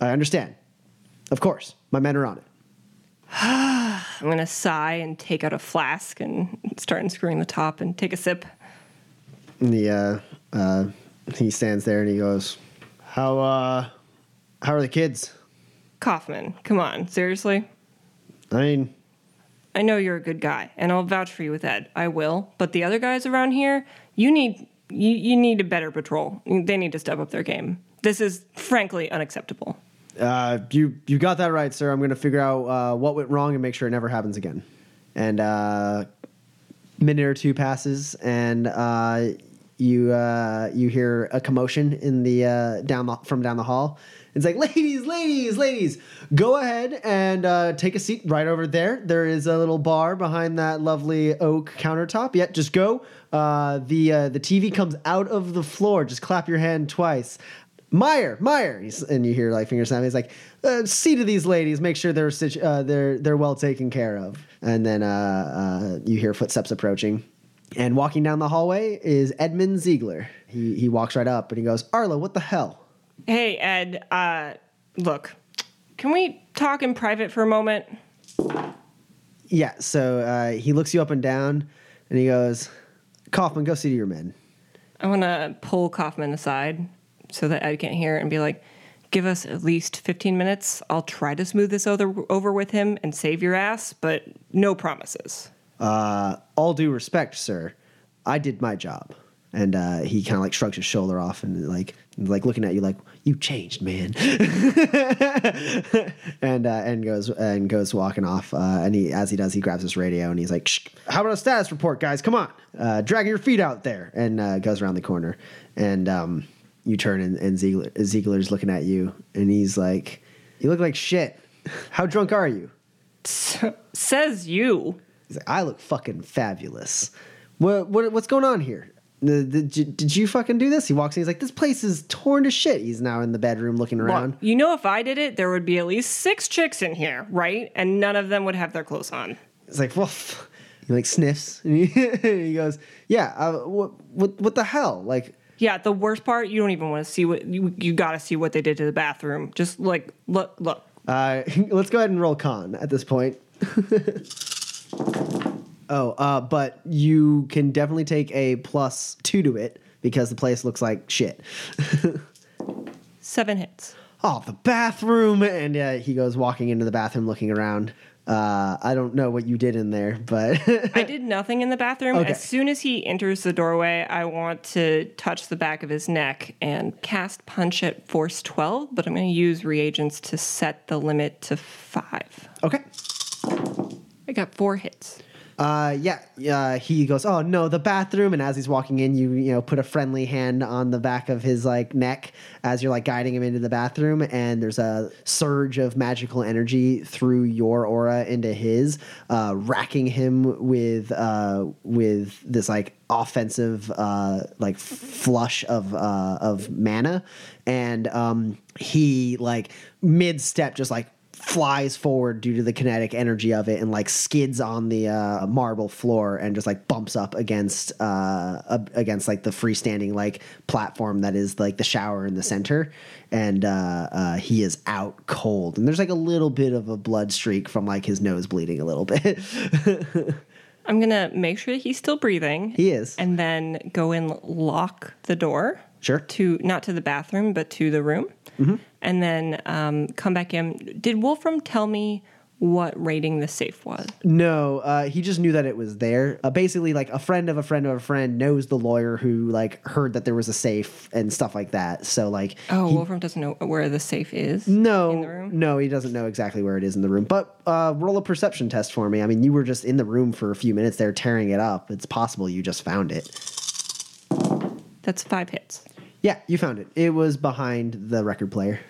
I understand. Of course, my men are on it. I'm going to sigh and take out a flask and start unscrewing the top and take a sip. And the uh, uh, he stands there and he goes, "How uh, how are the kids? Kaufman, come on, seriously? I mean, I know you're a good guy, and I'll vouch for you with Ed. I will. But the other guys around here, you need you, you need a better patrol. They need to step up their game. This is frankly unacceptable. Uh, you you got that right, sir. I'm going to figure out uh, what went wrong and make sure it never happens again. And uh, minute or two passes, and uh, you uh, you hear a commotion in the uh, down the, from down the hall. It's like, ladies, ladies, ladies, go ahead and uh, take a seat right over there. There is a little bar behind that lovely oak countertop. Yeah, just go. Uh, the uh, the TV comes out of the floor. Just clap your hand twice. Meyer, Meyer, He's- and you hear like finger snapping. He's like, uh, "See to these ladies, make sure they're situ- uh, they're they're well taken care of." And then uh, uh, you hear footsteps approaching, and walking down the hallway is Edmund Ziegler. He he walks right up and he goes, "Arlo, what the hell?" Hey Ed, uh, look, can we talk in private for a moment? Yeah, so uh, he looks you up and down, and he goes, "Kaufman, go see to your men." I want to pull Kaufman aside so that Ed can't hear and be like, give us at least 15 minutes. I'll try to smooth this over, over with him and save your ass, but no promises. Uh, all due respect, sir, I did my job. And uh, he kind of like shrugs his shoulder off and like like looking at you like you changed, man. and uh, and goes and goes walking off. Uh, and he as he does, he grabs his radio and he's like, "How about a status report, guys? Come on, uh, drag your feet out there." And uh, goes around the corner. And um, you turn and, and Ziegler, Ziegler's looking at you and he's like, "You look like shit. How drunk are you?" Says you. He's like, I look fucking fabulous. What, what what's going on here? The- the- Did, you fucking do this? He walks in. He's like, "This place is torn to shit." He's now in the bedroom looking Well, around. you know, if I did it, there would be at least six chicks in here, right? And none of them would have their clothes on. It's like, well, he like sniffs and he, he goes, "Yeah, uh, what, what, what the hell?" Like, Yeah, the worst part, you don't even want to see what you you got to see what they did to the bathroom. Just like look, look. uh, let's go ahead and roll con at this point. oh, uh, but you can definitely take a plus two to it because the place looks like shit. Seven hits. oh, the bathroom, and uh, he goes walking into the bathroom, looking around. Uh, I don't know what you did in there, but I did nothing in the bathroom. Okay. As soon as he enters the doorway, I want to touch the back of his neck and cast punch at force 12, but I'm going to use reagents to set the limit to five. okay. I got four hits. Uh, yeah, uh, he goes, "Oh no, the bathroom!" And as he's walking in, you you know put a friendly hand on the back of his like neck as you're like guiding him into the bathroom, and there's a surge of magical energy through your aura into his, uh, racking him with uh, with this like offensive uh, like flush of uh, of mana, and um, he like mid step just like flies forward due to the kinetic energy of it and like skids on the uh, marble floor and just like bumps up against uh against like the freestanding like platform that is like the shower in the center and uh, uh he is out cold and there's like a little bit of a blood streak from like his nose bleeding a little bit I'm to make sure that he's still breathing. he is and then go and lock the door. Sure. To not to the bathroom, but to the room, Mm-hmm. And then um, come back in. Did Wolfram tell me what rating the safe was? No, uh, he just knew that it was there. Uh, basically, like a friend of a friend of a friend knows the lawyer who like heard that there was a safe and stuff like that. So like, Oh, he- Wolfram doesn't know where the safe is. no, in the room. no, he doesn't know exactly where it is in the room. But uh, roll a perception test for me. I mean, you were just in the room for a few minutes there tearing it up. It's possible you just found it. That's five hits. Yeah, you found it. It was behind the record player.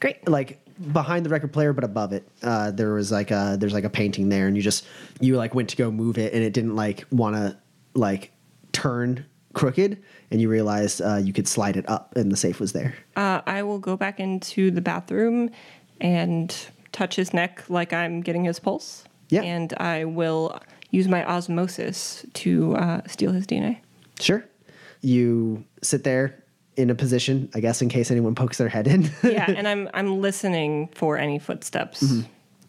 Great. like behind the record player but above it uh there was like a there's like a painting there and you just you like went to go move it and it didn't like want to like turn crooked and you realized uh you could slide it up and the safe was there Uh, I will go back into the bathroom and touch his neck like I'm getting his pulse. Yeah. And I will use my osmosis to uh, steal his DNA. sure you sit there in a position i guess in case anyone pokes their head in yeah, and I'm I'm listening for any footsteps.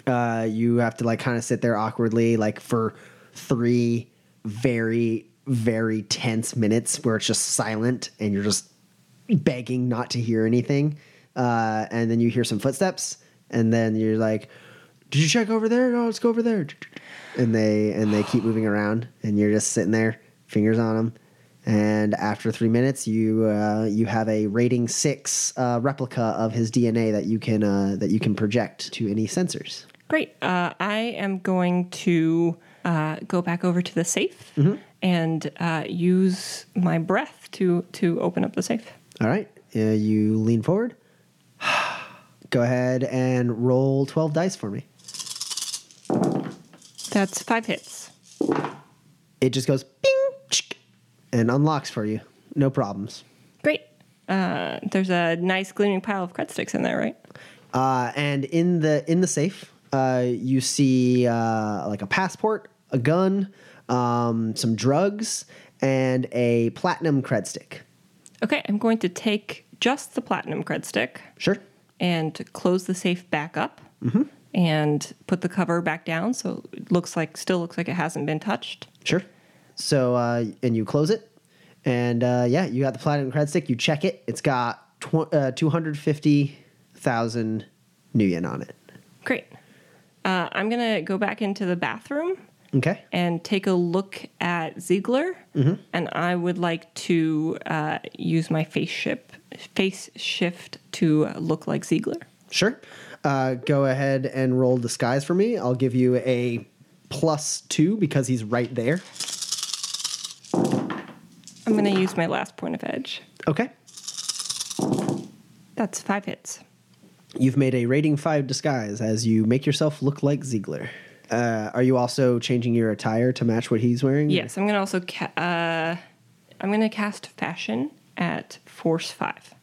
uh, you have to like kind of sit there awkwardly, like for three very, very tense minutes where it's just silent and you're just begging not to hear anything. Uh, and then you hear some footsteps, and then you're like, "Did you check over there? No, let's go over there." And they and they keep moving around, and you're just sitting there, fingers on them. And after three minutes, you uh, you have a rating six uh, replica of his DNA that you can uh, that you can project to any sensors. Great. Uh, I am going to uh, go back over to the safe and uh, use my breath to to open up the safe. All right, uh, you lean forward. Go ahead and roll twelve dice for me. That's five hits. It just goes bing chick, and unlocks for you. No problems. Great. Uh, there's a nice gleaming pile of cred sticks in there, right? Uh, and in the in the safe, uh, you see uh, like a passport, a gun, um, some drugs, and a platinum cred stick. Okay, I'm going to take just the platinum cred stick Sure. and close the safe back up Mm-hmm. and put the cover back down so it looks like still looks like it hasn't been touched. Sure. So, uh, and you close it, and uh, yeah, you got the platinum cred stick. You check it. It's got tw- uh, two hundred fifty thousand nuyen on it. Great. Uh, I'm gonna go back into the bathroom Okay. and take a look at Ziegler, and I would like to uh, use my face shift face shift to look like Ziegler. Sure. Uh, go ahead and roll disguise for me. I'll give you a plus two because he's right there. I'm gonna use my last point of edge. Okay. That's five hits. You've made a rating five disguise as you make yourself look like Ziegler. Uh, are you also changing your attire to match what he's wearing? Yes, I'm gonna also ca- uh, I'm going to cast Fashion at Force 5.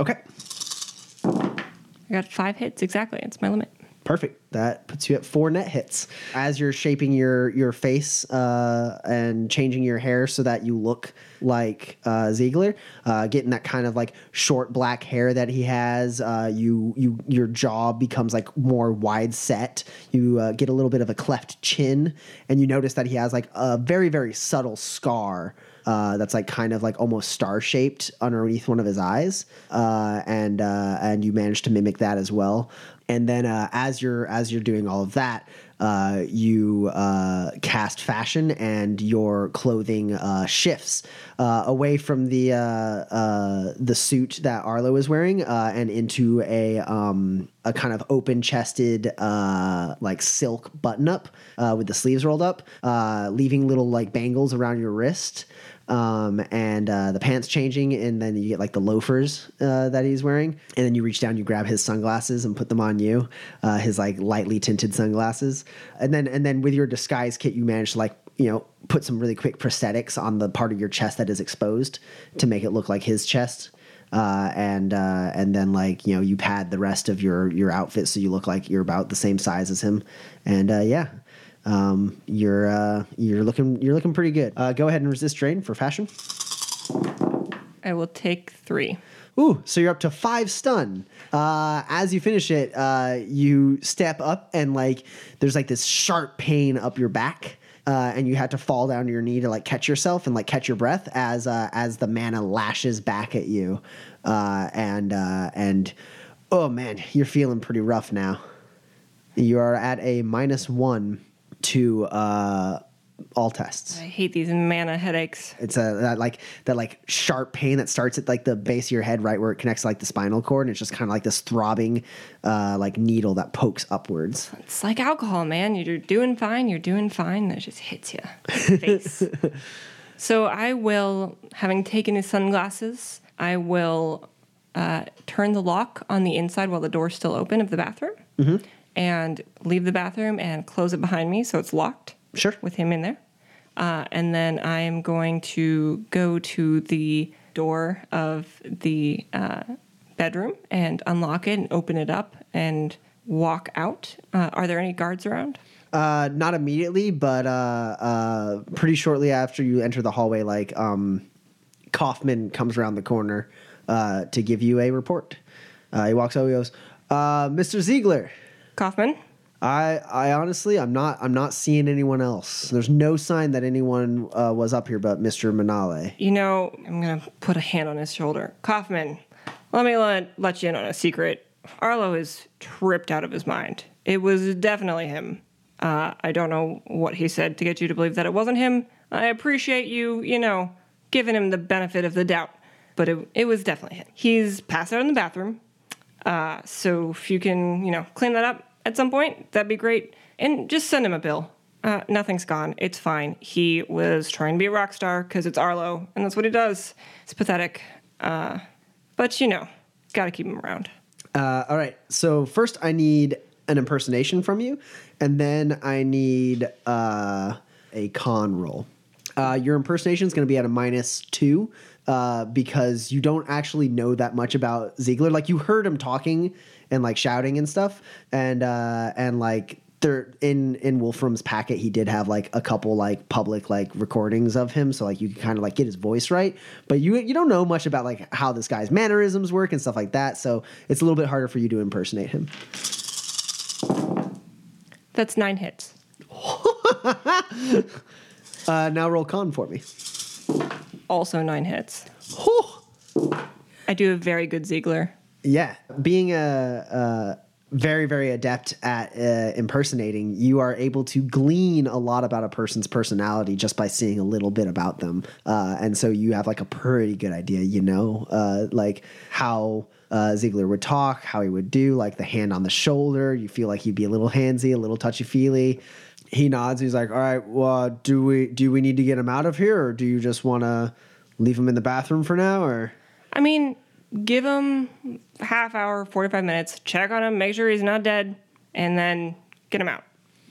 Okay. I got five hits exactly. It's my limit. Perfect. That puts you at four net hits. As you're shaping your your face uh, and changing your hair so that you look like uh, Ziegler, uh, getting that kind of like short black hair that he has, uh, you you your jaw becomes like more wide set. You uh, get a little bit of a cleft chin, and you notice that he has like a very very subtle scar uh, that's like kind of like almost star shaped underneath one of his eyes, uh, and uh, and you manage to mimic that as well. And then uh, as you're as you're doing all of that, uh, you uh, cast fashion, and your clothing shifts away from the the suit that Arlo is wearing, and into a um, a kind of open chested like silk button up with the sleeves rolled up, leaving little like bangles around your wrist um, and uh, the pants changing, and then you get like the loafers uh, that he's wearing, and then you reach down, you grab his sunglasses and put them on you, uh, his like lightly tinted sunglasses, and then and then with your disguise kit, you manage to like you know put some really quick prosthetics on the part of your chest that is exposed to make it look like his chest. Uh, and uh, and then like you know you pad the rest of your your outfit so you look like you're about the same size as him, and uh, yeah, um, you're uh, you're looking you're looking pretty good. Uh, go ahead and resist drain for fashion. I will take three. Ooh, so you're up to five stun. Uh, as you finish it, uh, you step up and like there's like this sharp pain up your back. Uh, and you had to fall down to your knee to like catch yourself and like catch your breath as uh, as the mana lashes back at you, uh, and uh, and oh man, you're feeling pretty rough now. You are at a minus one to uh, all tests. I hate these mana headaches. It's a that like that like sharp pain that starts at like the base of your head, right where it connects to, like the spinal cord, and it's just kind of like this throbbing, uh, like needle that pokes upwards. It's like alcohol, man. You're doing fine. You're doing fine. That just hits you face. so I will, having taken his sunglasses, I will uh, turn the lock on the inside while the door's still open of the bathroom. Mm-hmm and leave the bathroom and close it behind me so it's locked. Sure. With him in there. Uh, and then I am going to go to the door of the uh, bedroom and unlock it and open it up and walk out. Uh, are there any guards around? Uh, not immediately, but uh, uh, pretty shortly after you enter the hallway, like um, Kaufman comes around the corner to give you a report. he walks over, he goes, "Mr. Ziegler." Kaufman? I I honestly I'm not I'm not seeing anyone else. There's no sign that anyone uh, was up here but Mr. Manale. You know, I'm gonna put a hand on his shoulder. Kaufman, let me let let you in on a secret. Arlo is tripped out of his mind. It was definitely him. Uh, I don't know what he said to get you to believe that it wasn't him. I appreciate you, you know, giving him the benefit of the doubt, but it it was definitely him. He's passed out in the bathroom. Uh, so if you can, you know, clean that up at some point, that'd be great. And just send him a bill. Uh, nothing's gone. It's fine. He was trying to be a rock star because it's Arlo, and that's what he does. It's pathetic. Uh, but you know, gotta keep him around. Uh, all right. So first, I need an impersonation from you, and then I need uh, a con roll. Uh, your impersonation is going to be at a minus two uh, because you don't actually know that much about Ziegler. Like you heard him talking and like shouting and stuff, and uh, and like there in in Wolfram's packet, he did have like a couple like public like recordings of him, so like you can kind of like get his voice right, but you you don't know much about like how this guy's mannerisms work and stuff like that. So it's a little bit harder for you to impersonate him. That's nine hits. uh, now roll con for me also nine hits. I do a very good Ziegler. Yeah, being a, a very very adept at uh, impersonating, you are able to glean a lot about a person's personality just by seeing a little bit about them, uh, and so you have like a pretty good idea, you know, uh, like how. Uh, Ziegler would talk, how he would do, like the hand on the shoulder. You feel like he'd be a little handsy, a little touchy feely he nods. He's like, "All right, well, do we do we need to get him out of here, or do you just want to leave him in the bathroom for now?" Or I mean, give him half hour, forty five minutes, check on him, make sure he's not dead, and then get him out.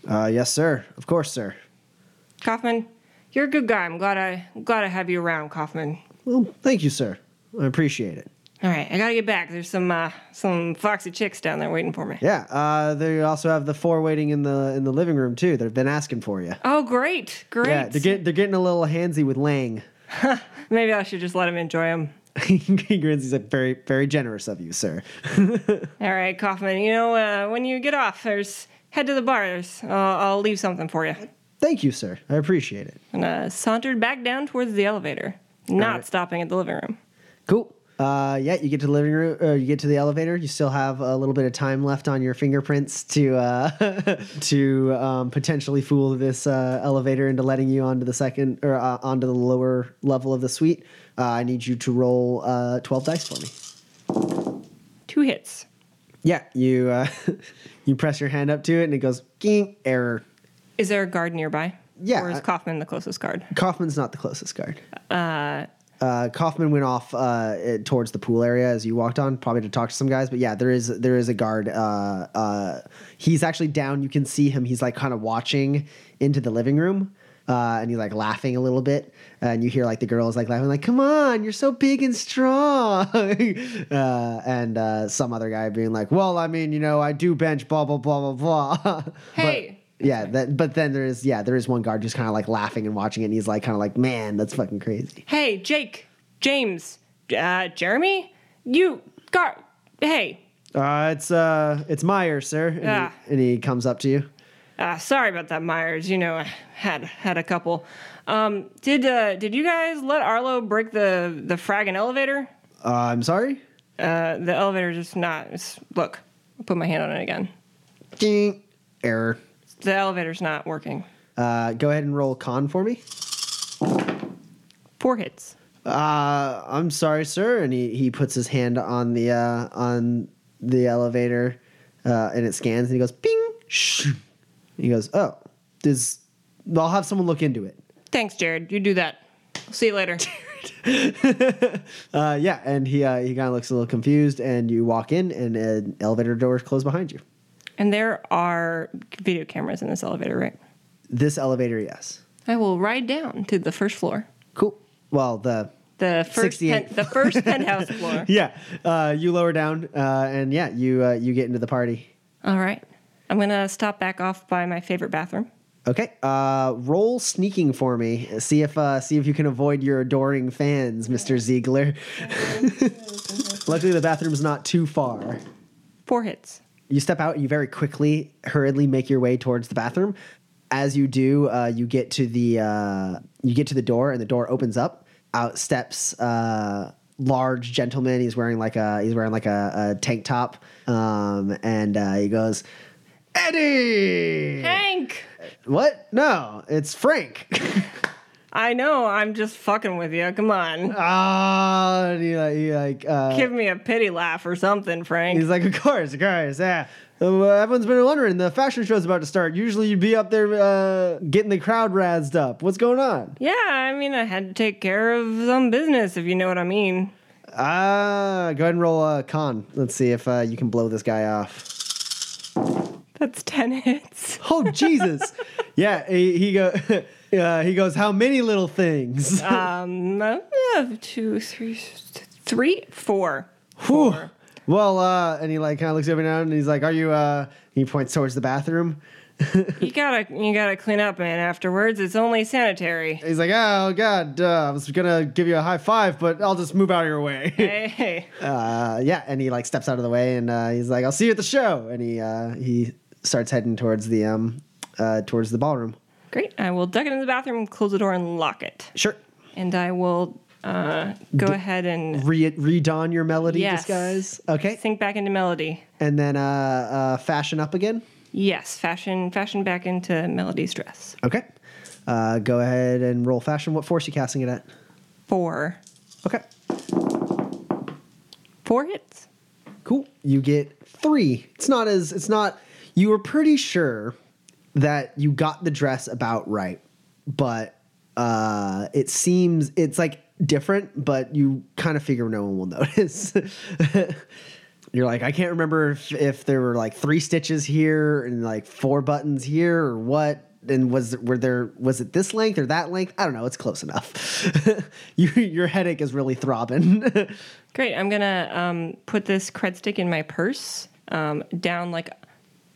Uh, yes, sir. Of course, sir. Kaufman, you're a good guy. I'm glad I glad I have you around, Kaufman. Well, thank you, sir. I appreciate it. All right, I gotta get back. There's some uh, some foxy chicks down there waiting for me. Yeah, uh, they also have the four waiting in the in the living room too. They've been asking for you. Oh, great, great. Yeah, they're getting they're getting a little handsy with Lang. Maybe I should just let him enjoy them. he grins. He's like, very very generous of you, sir. All right, Kaufman. You know, uh, when you get off, there's head to the bar. There's, uh, I'll leave something for you. Thank you, sir. I appreciate it. And uh, sauntered back down towards the elevator, not right. stopping at the living room. Cool. Uh, yeah, you get to the living room, or you get to the elevator. You still have a little bit of time left on your fingerprints to uh, to um, potentially fool this uh, elevator into letting you onto the second or uh, onto the lower level of the suite. Uh, I need you to roll uh, twelve dice for me. Two hits. Yeah, you uh, you press your hand up to it, and it goes ging error. Is there a guard nearby? Yeah, Or is Kaufman the closest guard? Kaufman's not the closest guard. Uh, Kaufman went off uh, towards the pool area as you walked on, probably to talk to some guys. But yeah, there is there is a guard. Uh, uh, he's actually down. You can see him. He's like kind of watching into the living room, uh, and he's like laughing a little bit. And you hear like the girl is like laughing, like "Come on, you're so big and strong." uh, and uh, some other guy being like, "Well, I mean, you know, I do bench, blah blah blah blah blah." Hey. But, yeah, that. But then there is yeah, there is one guard just kind of like laughing and watching it. and He's like kind of like, "Man, that's fucking crazy." Hey, Jake, James, uh, Jeremy, you guard. Hey, Uh, it's uh, it's Myers, sir, and, Ah. he, and he comes up to you. uh, sorry about that, Myers. You know, I had had a couple. Um, did uh, did you guys let Arlo break the the fragging elevator? Uh, I'm sorry. Uh, the elevator just not. It's, look, I'll put my hand on it again. Ding. Error. The elevator's not working. Uh, go ahead and roll con for me. Four hits. Uh, I'm sorry, sir. And he, he puts his hand on the uh, on the elevator, uh, and it scans, and he goes, "Bing." Shh. He goes, "Oh, this. I'll have someone look into it." Thanks, Jared. You do that. See you later. Uh, yeah, and he uh, he kind of looks a little confused, and you walk in, and an elevator door is closed behind you. And there are video cameras in this elevator, right? This elevator, yes. I will ride down to the first floor. Cool. Well, the The first pen, the first penthouse floor. yeah, uh, you lower down, uh, and yeah, you uh, you get into the party. All right. I'm gonna stop back off by my favorite bathroom. Okay, uh, roll sneaking for me. See if uh, see if you can avoid your adoring fans, Mister Ziegler. Luckily, the bathroom's not too far. Four hits. You step out. and You very quickly, hurriedly make your way towards the bathroom. As you do, uh, you get to the uh, you get to the door, and the door opens up. Out steps uh, large gentleman. He's wearing like a he's wearing like a, a tank top, um, and uh, he goes, "Eddie, Hank! what? No, it's Frank." I know, I'm just fucking with you. Come on. Ah, he like, he like uh, Give me a pity laugh or something, Frank. he's like, of course, of course, yeah. Uh, everyone's been wondering. The fashion show's about to start. Usually, you'd be up there uh, getting the crowd razzed up. What's going on? yeah, I mean, I had to take care of some business, if you know what I mean. Ah, go ahead and roll a con. Let's see if uh, you can blow this guy off. That's 10 hits. Oh Jesus! yeah, he, he go. Uh, he goes, "How many little things?" Um, uh, two, three, three, four. Whew. Four. Well, uh, and he like kind of looks over now and he's like, "Are you?" Uh, he points towards the bathroom. You gotta, you gotta clean up, man. Afterwards, it's only sanitary. He's like, "Oh God, uh, I was gonna give you a high five, but I'll just move out of your way." Hey, hey. uh, yeah, and he like steps out of the way and uh, he's like, "I'll see you at the show." And he uh, he starts heading towards the um uh, towards the ballroom. Great. I will duck it in the bathroom, close the door, and lock it. Sure. And I will uh, go ahead and Re- redon your melody Yes. disguise. Okay. sink back into melody. And then uh, uh, fashion up again. Yes, fashion, fashion back into melody's dress. Okay. Uh, go ahead and roll fashion. What force you casting it at? Four, Okay. four hits. Cool. You get three. It's not as it's not. You were pretty sure that you got the dress about right, but uh, it seems it's like different. But you kind of figure no one will notice. You're like, I can't remember if, if there were like three stitches here and like four buttons here or what. and was were there was it this length or that length? I don't know. It's close enough. you, your headache is really throbbing. Great. I'm gonna um, put this cred stick in my purse um, down like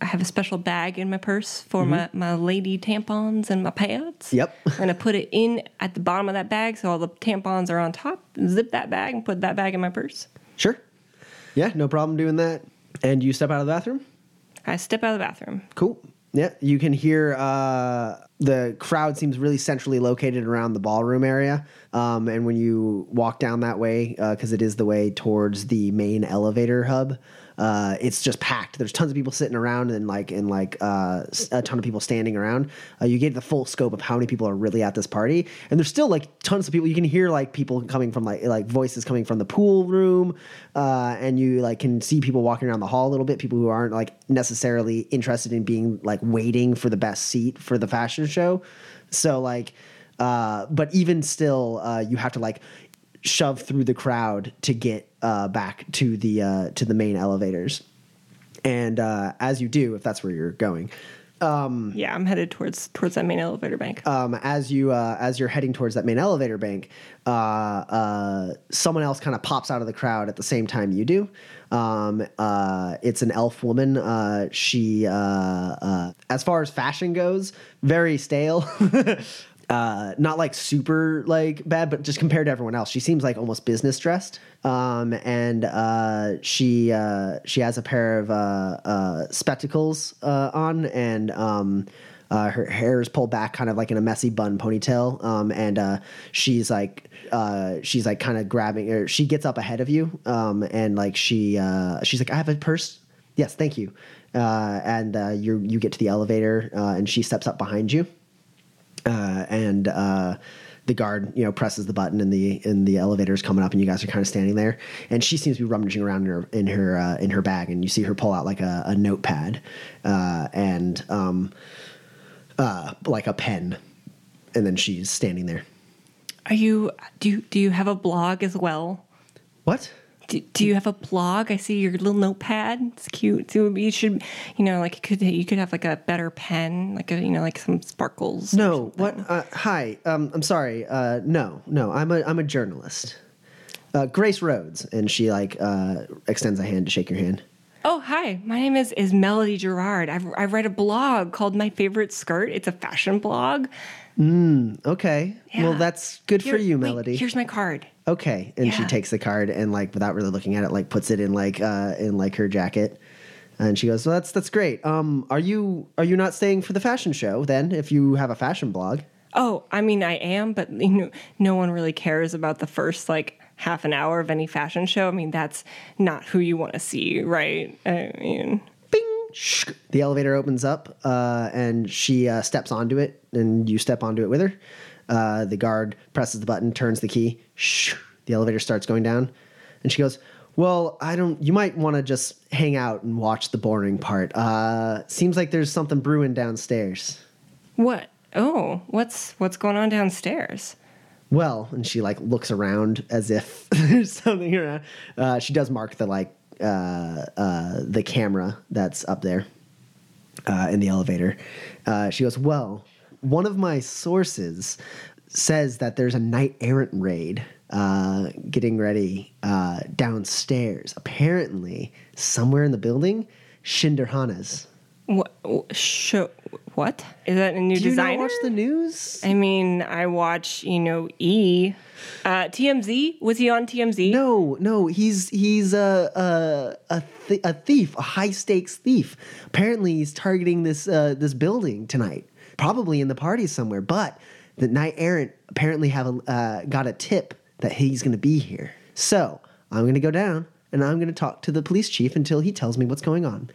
I have a special bag in my purse for my, my lady tampons and my pads. Yep. and I'm gonna put it in at the bottom of that bag so all the tampons are on top. Zip that bag and put that bag in my purse. sure. Yeah, no problem doing that. And you step out of the bathroom. I step out of the bathroom. Cool. Yeah, you can hear uh, the crowd seems really centrally located around the ballroom area. Um, and when you walk down that way, because it is the way towards the main elevator hub, uh, it's just packed. There's tons of people sitting around and like and like uh, a ton of people standing around. Uh, you get the full scope of how many people are really at this party, and there's still like tons of people. You can hear like people coming from like like voices coming from the pool room, uh, and you like can see people walking around the hall a little bit. People who aren't like necessarily interested in being like waiting for the best seat for the fashion show. So like, uh, but even still, uh, you have to like shove through the crowd to get uh, back to the uh, to the main elevators. And uh, as you do, if that's where you're going, Yeah, I'm headed towards towards that main elevator bank. um, as you uh, as you're heading towards that main elevator bank, uh, uh, someone else kind of pops out of the crowd at the same time you do. Um, uh, it's an elf woman. Uh, she, uh, uh, as far as fashion goes, very stale. Uh, not like super like bad, but just compared to everyone else, she seems like almost business dressed. Um, and uh, she uh, she has a pair of uh, uh, spectacles uh, on, and um, her hair is pulled back, kind of like in a messy bun ponytail. Um, and she's like, she's like kind of grabbing, or she gets up ahead of you, um, and like she, she's like, I have a purse. Yes, thank you. And you you get to the elevator, and she steps up behind you, uh, and uh, the guard, you know, presses the button, and the and the elevator is coming up, and you guys are kind of standing there, and she seems to be rummaging around in her in her uh, in her bag, and you see her pull out like a, a notepad, uh, and um, uh, like a pen, and then she's standing there. Are you do you, do you have a blog as well? What? Do, do you have a blog? I see your little notepad. It's cute. So you should, you know, like you could you could have like a better pen, like a you know, like some sparkles. No. What? Uh, hi. Um, I'm sorry. Uh, no. No. I'm a I'm a journalist. Uh, Grace Rhodes, and she like uh, extends a hand to shake your hand. Oh, hi. My name is is Melody Gerard. I've I write a blog called My Favorite Skirt. It's a fashion blog. Okay. Well, that's good for Here- you, wait, Melody. here's my card. Okay, and she takes the card and like without really looking at it, like puts it in like uh in like her jacket, and she goes, "Well, that's that's great. Um, are you are you not staying for the fashion show then? If you have a fashion blog, Oh, I mean, I am, but you know, no one really cares about the first like half an hour of any fashion show. I mean, that's not who you want to see, right? I mean, the elevator opens up, uh, and she uh, steps onto it, and you step onto it with her. Uh, the guard presses the button, turns the key. The elevator starts going down, and she goes. Well, I don't. You might want to just hang out and watch the boring part. Uh, seems like there's something brewing downstairs. what? Oh, what's what's going on downstairs? well and she like looks around as if there's something around uh, she does mark the like uh, uh, the camera that's up there uh, in the elevator. Uh, she goes well one of my sources says that there's a knight errant raid uh, getting ready downstairs. Apparently somewhere in the building Schinderhannes What? Show? What is that? A new do you not watch the news I mean, I watch, you know, E. Uh, TMZ? Was he on TMZ? No, no, he's he's a a a, th- a thief, a high stakes thief. Apparently, he's targeting this uh, this building tonight, probably in the party somewhere. But the knight errant apparently have a, uh, got a tip that he's going to be here. So I'm going to go down and I'm going to talk to the police chief until he tells me what's going on.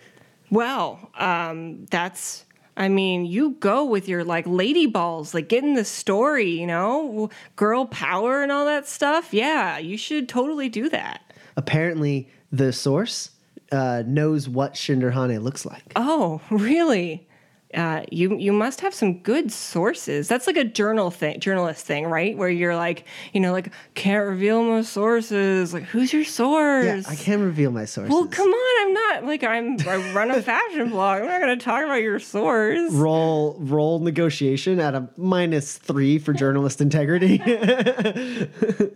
Well, um, that's. I mean, you go with your like lady balls, like getting the story, you know, girl power and all that stuff. Yeah, you should totally do that. Apparently, the source uh, knows what Schinderhannes looks like. Oh, really? Uh, you you must have some good sources. That's like a journal thing, journalist thing, right? Where you're like, you know, like can't reveal my sources. Like, who's your source? Yeah, I can reveal my sources. Well, come on, I'm not like I'm. I run a fashion blog. I'm not going to talk about your source. Roll roll negotiation at a minus three for journalist integrity.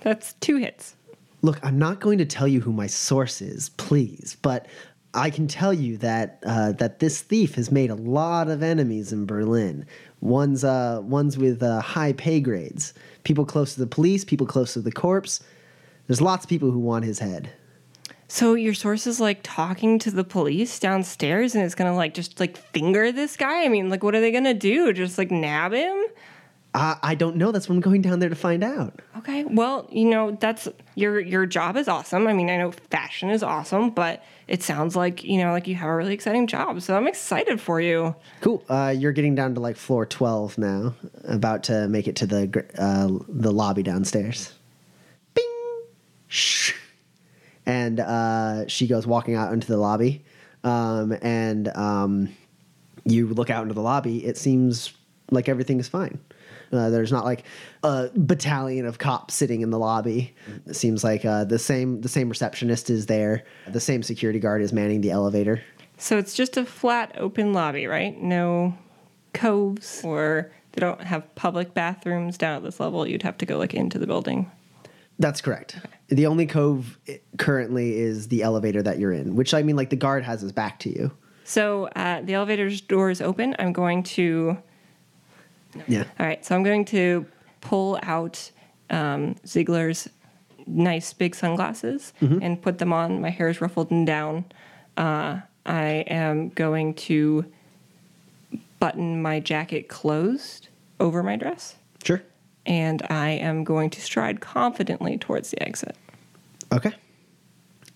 That's two hits. Look, I'm not going to tell you who my source is, please, but I can tell you that uh, that this thief has made a lot of enemies in Berlin. Ones uh, ones with uh, high pay grades, people close to the police, people close to the corpse. There's lots of people who want his head. So your source is like talking to the police downstairs, and it's gonna like just like finger this guy. I mean, like, what are they gonna do? Just like nab him? Uh, I don't know. That's what I'm going down there to find out. Okay. Well, you know, that's your your job is awesome. I mean, I know fashion is awesome, but it sounds like you know, like you have a really exciting job. So I'm excited for you. Cool. Uh, you're getting down to like floor 12 now, about to make it to the uh, the lobby downstairs. Bing. Shh. And uh, she goes walking out into the lobby, um, and um, you look out into the lobby. It seems like everything is fine. Uh, there's not like a battalion of cops sitting in the lobby. It seems like uh, the same the same receptionist is there. The same security guard is manning the elevator. So it's just a flat open lobby, right? No coves or they don't have public bathrooms down at this level. You'd have to go like into the building. That's correct. The only cove currently is the elevator that you're in, which I mean, like the guard has his back to you. So uh, the elevator's door is open. I'm going to Yeah. All right, so I'm going to pull out um, Ziegler's nice big sunglasses and put them on. My hair is ruffled and down. Uh, I am going to button my jacket closed over my dress, Sure. and I am going to stride confidently towards the exit. Okay.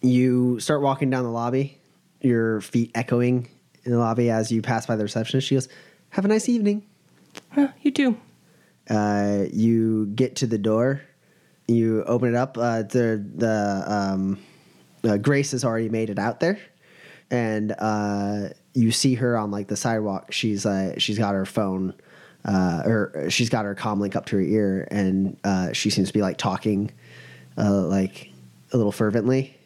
You start walking down the lobby, your feet echoing in the lobby as you pass by the receptionist. She goes, Have a nice evening. Huh, you too. Uh, you get to the door, you open it up. Uh, the the um, uh, Grace has already made it out there, and uh, you see her on like the sidewalk. She's uh, she's got her phone, uh, or she's got her comm link up to her ear, and uh, she seems to be like talking, uh, like a little fervently.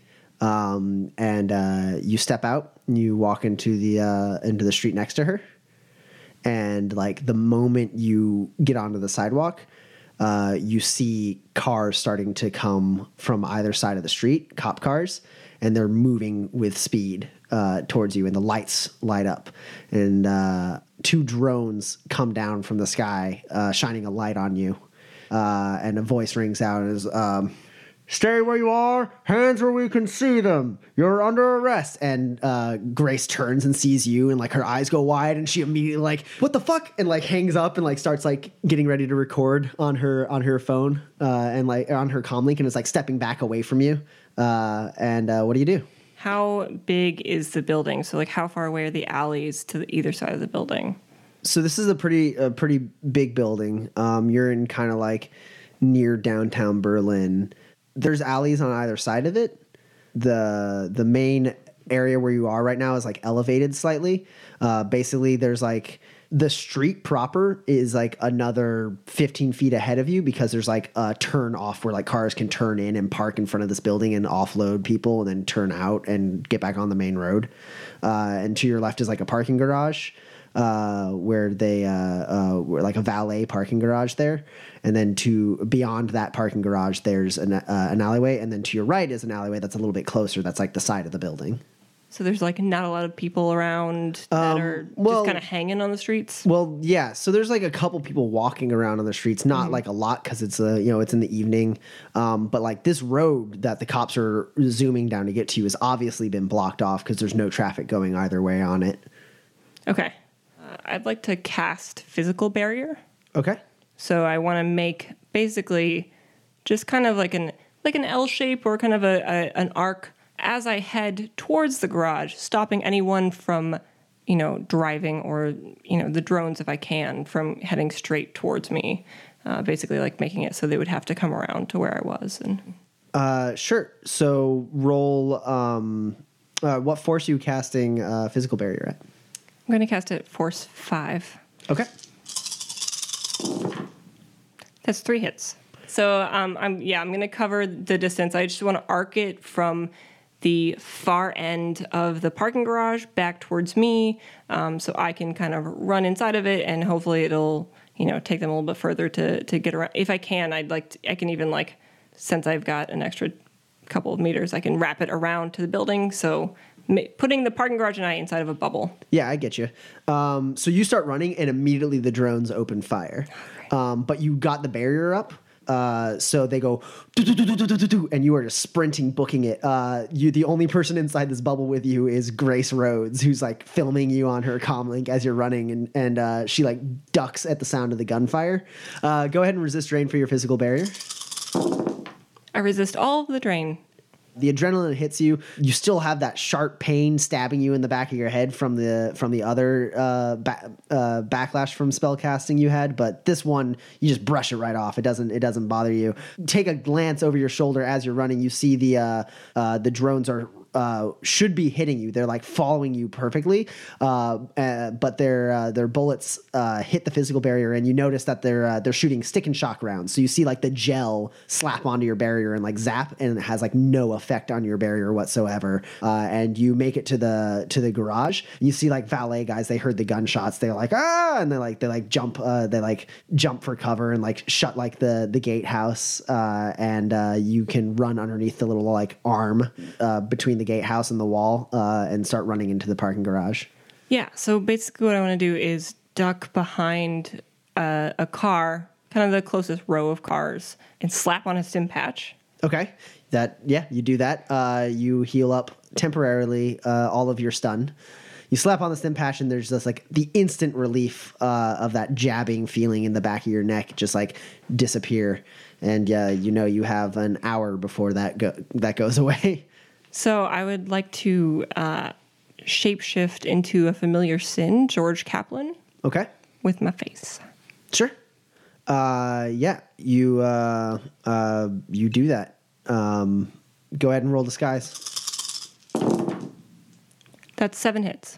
Um, and uh, you step out, and you walk into the uh, into the street next to her and like the moment you get onto the sidewalk uh, you see cars starting to come from either side of the street cop cars and they're moving with speed uh, towards you and the lights light up. And uh, two drones come down from the sky uh, shining a light on you uh, and a voice rings out is um, Stay where you are, hands where we can see them. You're under arrest. And uh, Grace turns and sees you, and like her eyes go wide, and she immediately like, "What the fuck?" and like hangs up and like starts like getting ready to record on her on her phone uh, and like on her comlink, and is like stepping back away from you. Uh, and uh, what do you do? How big is the building? So, like, how far away are the alleys to the either side of the building? so this is a pretty a pretty big building. Um, you're in kind of like near downtown Berlin. There's alleys on either side of it. The the main area where you are right now is like elevated slightly. Uh, basically, there's like the street proper is like another 15 feet ahead of you because there's like a turn off where like cars can turn in and park in front of this building and offload people and then turn out and get back on the main road. Uh, and to your left is like a parking garage uh, where they uh, uh, were like a valet parking garage there, and then to beyond that parking garage, there's an, uh, an alleyway, and then to your right is an alleyway that's a little bit closer. That's like the side of the building. So there's like not a lot of people around that Um, are well- just kind of hanging on the streets. Well, yeah. So there's like a couple people walking around on the streets, not like a lot because it's a you know it's in the evening. Um, but like this road that the cops are zooming down to get to you has obviously been blocked off because there's no traffic going either way on it. Okay. I'd like to cast physical barrier. Okay. So I want to make basically just kind of like an like an L shape or kind of a, a an arc as I head towards the garage, stopping anyone from you know driving or you know the drones if I can from heading straight towards me. Uh, basically, like making it so they would have to come around to where I was. And Uh, sure. So roll. Um, uh, what force are you casting uh, physical barrier at? I'm going to cast it force five. Okay. That's three hits. So um, I'm yeah, I'm going to cover the distance. I just want to arc it from the far end of the parking garage back towards me, um, so I can kind of run inside of it, and hopefully it'll you know take them a little bit further to to get around. If I can, I'd like to, I can even like since I've got an extra couple of meters, I can wrap it around to the building. So ma- putting the parking garage and I inside of a bubble. Yeah, I get you. Um, so you start running, and immediately the drones open fire. Um, but you got the barrier up. Uh, so they go, and you are just sprinting, booking it. Uh, you, the only person inside this bubble with you is Grace Rhodes, who's like filming you on her comlink as you're running, and and uh, she like ducks at the sound of the gunfire. Uh, go ahead and resist drain for your physical barrier. I resist all of the drain. The adrenaline hits you you still have that sharp pain stabbing you in the back of your head from the from the other uh, ba- uh, backlash from spell casting you had but this one you just brush it right off. It doesn't it doesn't bother you. Take a glance over your shoulder as you're running. You see the uh, uh, the drones are uh, should be hitting you. They're like following you perfectly, uh, uh, but their uh, their bullets uh, hit the physical barrier, and you notice that they're they're shooting stick and shock rounds. So you see like the gel slap onto your barrier and like zap, and it has like no effect on your barrier whatsoever. And you make it to the to the garage. You see like valet guys. They heard the gunshots. They're like ah, and they like they like jump. They like jump for cover and like shut like the the gatehouse. And you can run underneath the little like arm between the gatehouse and the wall uh, and start running into the parking garage. Yeah. So basically, what I want to do is duck behind uh, a car, kind of the closest row of cars, and slap on a stim patch. Okay. That yeah, you do that. Uh, you heal up temporarily uh, all of your stun. You slap on the stim patch, and there's just like the instant relief uh, of that jabbing feeling in the back of your neck, just like disappear. And yeah, you know you have an hour before that go that goes away. So I would like to uh, shapeshift into a familiar sin, George Kaplan, Okay. with my face. Sure. Uh, yeah, you uh, uh, you do that. Um, go ahead and roll disguise. That's seven hits.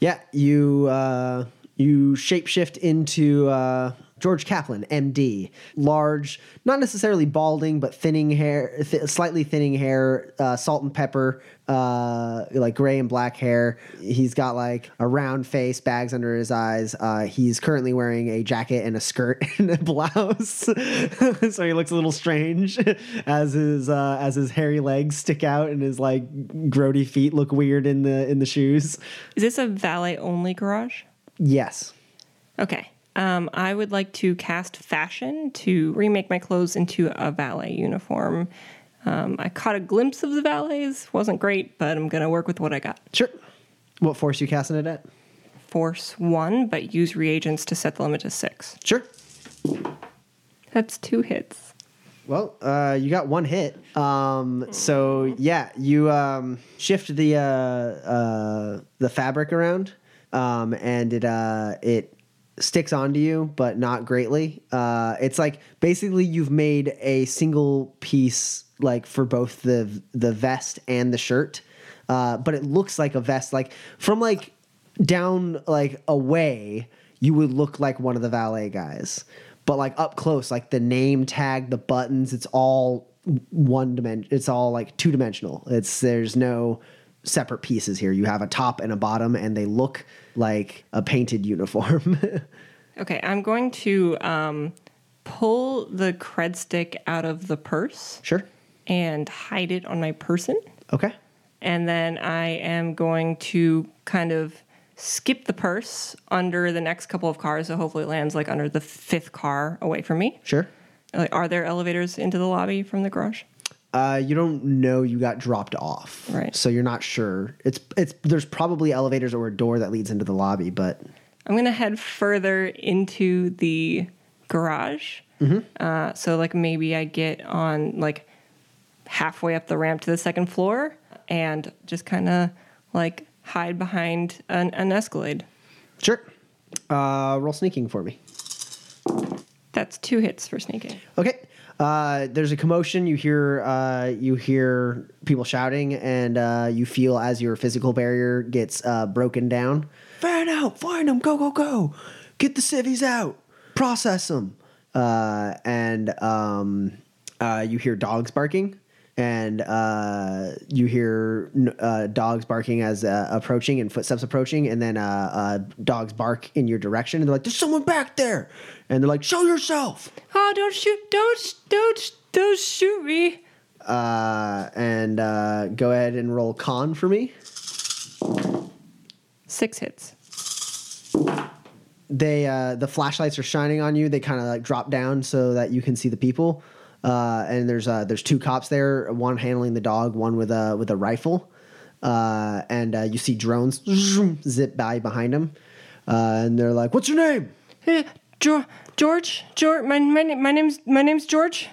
Yeah, you uh, you shapeshift into uh, George Kaplan, MD, large, not necessarily balding, but thinning hair, th- slightly thinning hair, uh, salt and pepper, uh, like gray and black hair. He's got like a round face, bags under his eyes. Uh, he's currently wearing a jacket and a skirt and a blouse, so he looks a little strange as his uh, as his hairy legs stick out and his like grody feet look weird in the in the shoes. Is this a valet only garage? Yes. Okay. Um, I would like to cast fashion to remake my clothes into a valet uniform. Um, I caught a glimpse of the valets. wasn't great, but I'm going to work with what I got. Sure. What force you casting it at? Force one, but use reagents to set the limit to six. Sure. That's two hits. Well, uh, you got one hit. Um, so yeah, you um, shift the uh, uh, the fabric around, um, and it uh, it sticks onto you, but not greatly. Uh, it's like basically you've made a single piece, like for both the the vest and the shirt, uh, but it looks like a vest. Like from like down like away, you would look like one of the valet guys. But like up close, like the name tag, the buttons, it's all one dimension. It's all like two dimensional. It's there's no separate pieces here. You have a top and a bottom, and they look like a painted uniform. Okay, I'm going to um, pull the cred stick out of the purse sure. and hide it on my person. Okay. And then I am going to kind of skip the purse under the next couple of cars. So hopefully it lands like under the fifth car away from me. Sure. Like, are there elevators into the lobby from the garage? Uh, you don't know you got dropped off, Right. So you're not sure. It's it's there's probably elevators or a door that leads into the lobby, but I'm gonna head further into the garage. Uh, so like maybe I get on like halfway up the ramp to the second floor and just kind of like hide behind an, an Escalade. sure. Uh, roll sneaking for me. That's two hits for sneaking. Okay. Uh, there's a commotion. You hear uh, you hear people shouting, and uh, you feel as your physical barrier gets uh, broken down. Fan out! Find them! Go go go! Get the civvies out! Process them! Uh, and um, you hear dogs barking, and uh, you hear uh, dogs barking as uh, approaching and footsteps approaching, and then uh, uh, dogs bark in your direction, and they're like, "There's someone back there!" And they're like, "Show yourself!" Oh, don't shoot! Don't don't don't shoot me! uh, and uh, go ahead and roll con for me. Six hits. They uh, the flashlights are shining on you. They kind of like drop down so that you can see the people. Uh, and there's uh, there's two cops there, one handling the dog, one with a with a rifle. Uh, and uh, you see drones zip by behind them. Uh, and they're like, "What's your name?" Uh, George, George, George. My my my name's my name's George.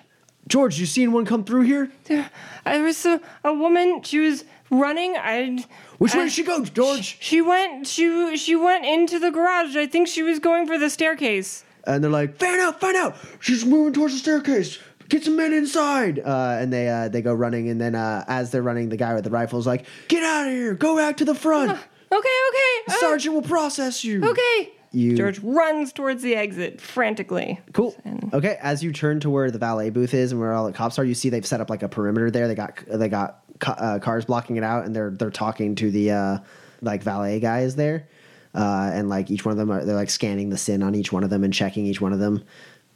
George, you seen one come through here? There, I was a, a woman. She was running. I. Which way did she go, George? She went. She she went into the garage. I think she was going for the staircase. And they're like, "Find out, Find out! She's moving towards the staircase. Get some men inside!" Uh, and they uh, they go running, and then uh, as they're running, the guy with the rifle is like, "Get out of here! Go back to the front. Okay, okay. uh, Sergeant will process you." okay. You- George runs towards the exit frantically. Cool. And- Okay, as you turn to where the valet booth is and where all the cops are, you see they've set up like a perimeter there. They got they got ca- uh, cars blocking it out, and they're they're talking to the uh, like valet guys there, uh, and like each one of them are they're like scanning the sin on each one of them and checking each one of them.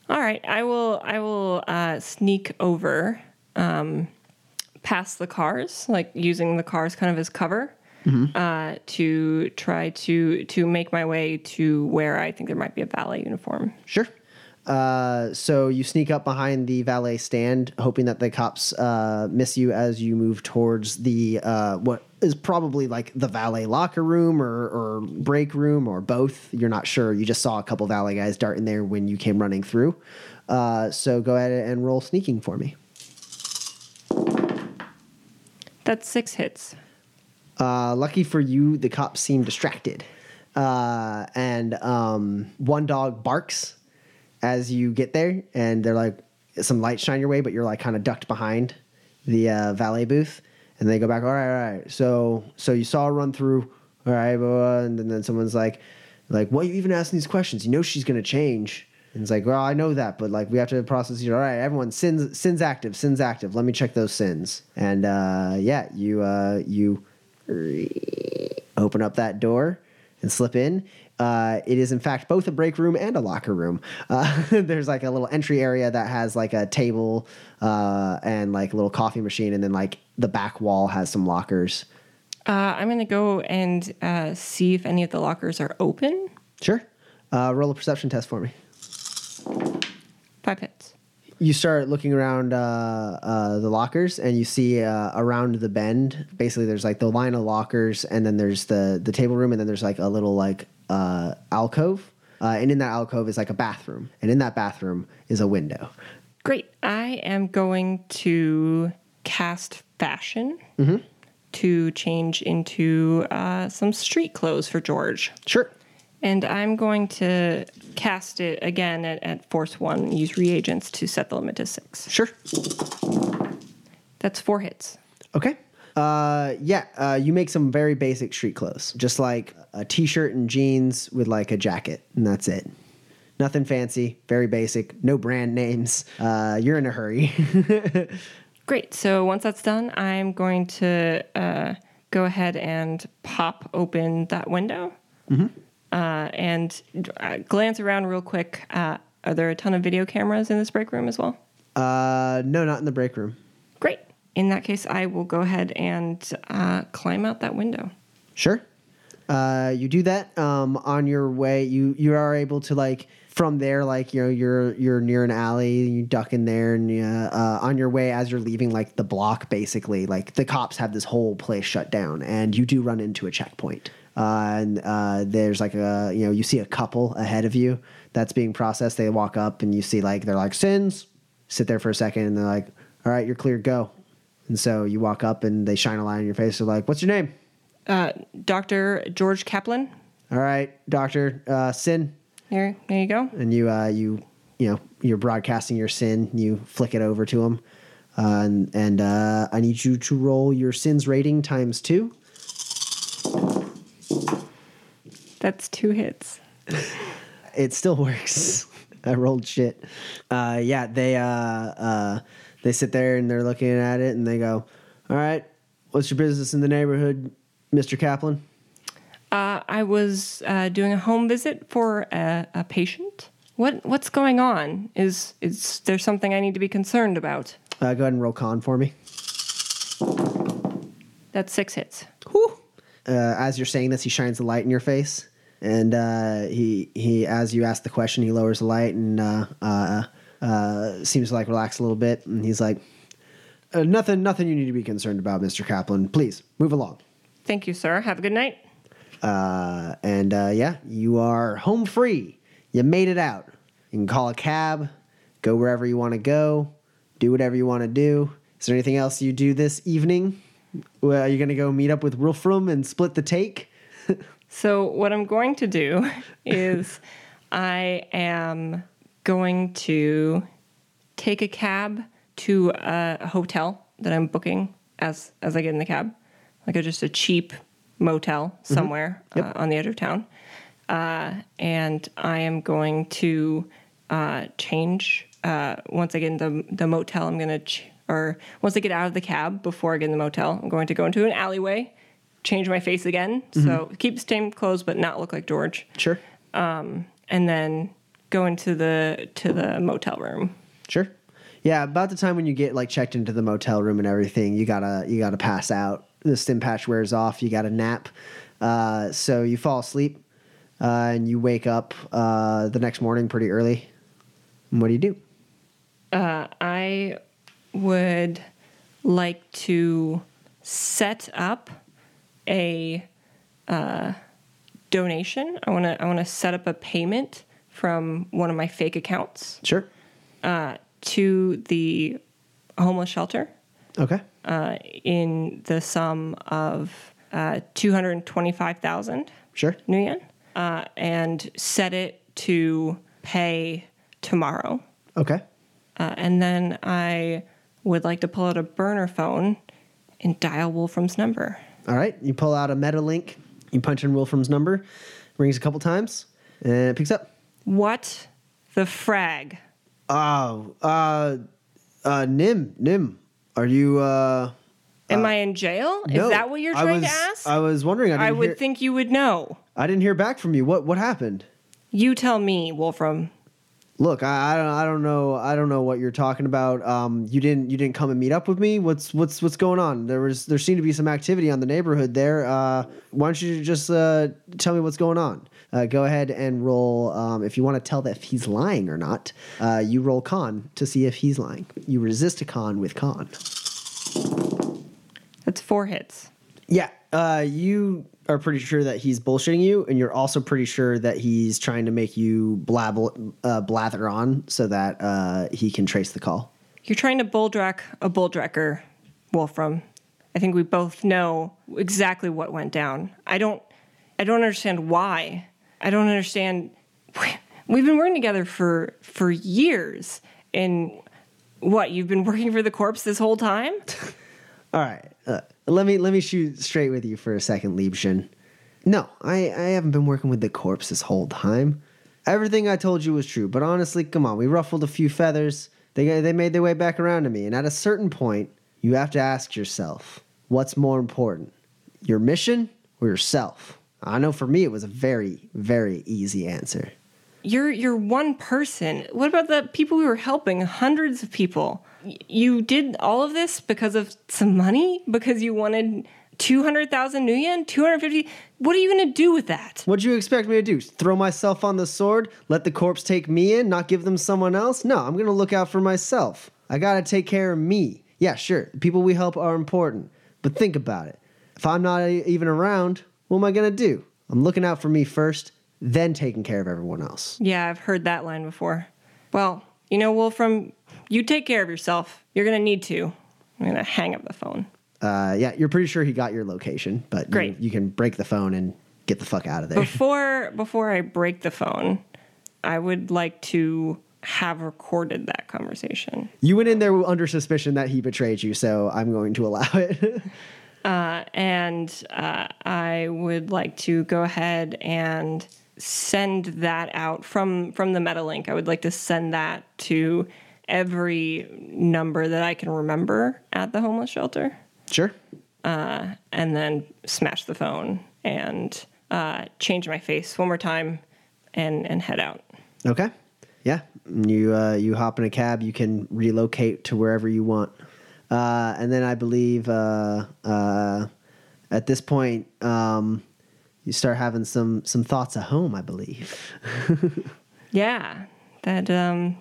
All right, I will. I will uh, sneak over, um, past the cars, like using the cars kind of as cover, uh, to try to to make my way to where I think there might be a valet uniform. Sure. Uh, so you sneak up behind the valet stand, hoping that the cops uh, miss you as you move towards the uh, what is probably like the valet locker room or, or break room or both. You're not sure. You just saw a couple valet guys dart in there when you came running through. Uh, so go ahead and roll sneaking for me. That's six hits. Uh, lucky for you, the cops seem distracted. Uh, and um, one dog barks as you get there, and they're like, some lights shine your way, but you're like kind of ducked behind the uh, valet booth. And they go back, all right, all right. So, so you saw her run through, all right, blah, blah, and then, then someone's like, like, why are you even asking these questions? You know she's gonna change. And it's like, well, I know that, but like we have to process you. All right, everyone, sins, sins active, sins active. Let me check those sins. And uh, yeah, you, uh, you open up that door and slip in. Uh, it is in fact both a break room and a locker room. Uh, there's like a little entry area that has like a table uh, and like a little coffee machine, and then like the back wall has some lockers. Uh, I'm gonna go and uh, see if any of the lockers are open. Sure. Uh, roll a perception test for me. Five hits. You start looking around uh, uh, the lockers, and you see uh, around the bend. Basically, there's like the line of lockers, and then there's the the table room, and then there's like a little like uh, alcove. Uh, and in that alcove is like a bathroom, and in that bathroom is a window. Great. I am going to cast fashion to change into uh, some street clothes for George. Sure. And I'm going to cast it again at, at force one, use reagents to set the limit to six. Sure. That's four hits. Okay. Uh, yeah, uh, you make some very basic street clothes, just like a t-shirt and jeans with like a jacket, and that's it. Nothing fancy, very basic, no brand names. Uh, you're in a hurry. Great. So once that's done, I'm going to uh, go ahead and pop open that window uh, and uh, glance around real quick. Uh, are there a ton of video cameras in this break room as well? uh, no, not in the break room. In that case, I will go ahead and uh, climb out that window. Sure. Uh, you do that um, on your way. You you are able to like from there, like you know, you're you're near an alley. You duck in there, and uh, on your way as you're leaving, like the block, basically, like the cops have this whole place shut down, and you do run into a checkpoint. Uh, and uh, there's like a you know you see a couple ahead of you that's being processed. They walk up, and you see like they're like sins. Sit there for a second, and they're like, "All right, you're clear, go." And so you walk up, and they shine a light in your face. They're like, "What's your name?" Uh, Dr. George Kaplan, All right, Doctor uh, Sin, here, there you go. and you uh, you you know you're broadcasting your sin. You flick it over to him, uh, and and uh, I need you to roll your sins rating times two. That's two hits. It still works. I rolled shit. Uh, yeah, they uh, uh, they sit there and they're looking at it and they go, "All right, what's your business in the neighborhood, Mister Kaplan?" Uh, I was uh, doing a home visit for a, a patient. What what's going on? Is is there something I need to be concerned about? Uh, go ahead and roll con for me. That's six hits. Whew. Uh, as you're saying this, he shines the light in your face, and uh, he he as you ask the question, he lowers the light and uh, seems to like relax a little bit, and he's like, uh, "Nothing, nothing you need to be concerned about, Mister Kaplan. Please move along." Thank you, sir. Have a good night. Uh, and uh, yeah, you are home free. You made it out. You can call a cab, go wherever you want to go, do whatever you want to do. Is there anything else you do this evening? Well, are you going to go meet up with Wolfram and split the take? So what I'm going to do is I am going to take a cab to a hotel that I'm booking as as I get in the cab, like a, just a cheap motel somewhere uh, on the edge of town, uh, and I am going to uh, change uh, once I get in the the motel. I'm going to ch- or once I get out of the cab before I get in the motel, I'm going to go into an alleyway, change my face again, so keep the same clothes but not look like George. Sure. and then go into the to the motel room. Sure. Yeah, about the time when you get like checked into the motel room and everything, you gotta you gotta pass out. The stim patch wears off. You gotta nap. Uh, so you fall asleep, uh, and you wake up uh, the next morning pretty early. And what do you do? I would like to set up a uh, donation. I want to I want to set up a payment from one of my fake accounts Sure. uh, to the homeless shelter Okay. uh, in the sum of uh, two hundred twenty-five thousand. Sure. nuyen, uh, and set it to pay tomorrow. Okay. Uh, and then I would like to pull out a burner phone and dial Wolfram's number. All right. You pull out a MetaLink. You punch in Wolfram's number. Rings a couple times, and it picks up. What the frag? Oh, uh, uh, Nim, Nim, are you? uh Am I in jail? Is no, that what you're trying was- to ask? I was wondering. I, I would hear, think you would know. I didn't hear back from you. What What happened? You tell me, Wolfram. Look, I, I don't I don't know I don't know what you're talking about. Um, you didn't you didn't come and meet up with me. What's what's what's going on? There was there seemed to be some activity on the neighborhood there. Uh, why don't you just uh, tell me what's going on? Uh, go ahead and roll. Um, if you want to tell that if he's lying or not, uh, you roll con to see if he's lying. You resist a con with con. That's four hits. Yeah, uh, you are pretty sure that he's bullshitting you, and you're also pretty sure that he's trying to make you blabble, uh, blather on so that uh, he can trace the call. You're trying to bulldreck a bulldrecker, Wolfram. I think we both know exactly what went down. I don't I don't understand why. I don't understand we've been working together for for years and what, you've been working for the corpse this whole time? All right, uh, let me let me shoot straight with you for a second, Liebchen. No, I, I haven't been working with the corpse this whole time. Everything I told you was true, but honestly, come on, we ruffled a few feathers. They they made their way back around to me, and at a certain point, you have to ask yourself, what's more important, your mission or yourself? I know for me, it was a very very easy answer. You're you're one person. What about the people we were helping? Hundreds of people. You did all of this because of some money? Because you wanted 200,000 nuyen? 250? What are you going to do with that? What'd you expect me to do? Throw myself on the sword? Let the corpse take me in? Not give them someone else? No, I'm gonna look out for myself. I gotta take care of me. Yeah, sure, the people we help are important, but think about it. If I'm not even around, what am I gonna do? I'm looking out for me first, then taking care of everyone else. Yeah, I've heard that line before. Well, you know, Wolfram, you take care of yourself. You're going to need to. I'm going to hang up the phone. Uh, yeah, you're pretty sure he got your location, but you- Great. You, can break the phone and get the fuck out of there. Before before I break the phone, I would like to have recorded that conversation. You went in there under suspicion that he betrayed you, so I'm going to allow it. uh, and uh, I would like to go ahead and send that out from from the MetaLink. I would like to send that to every number that I can remember at the homeless shelter. Sure. Uh, and then smash the phone and uh, change my face one more time and and head out. Okay. Yeah. You uh, you hop in a cab. You can relocate to wherever you want. Uh, and then I believe uh, uh, at this point um, you start having some some thoughts at home. I believe. yeah, that um,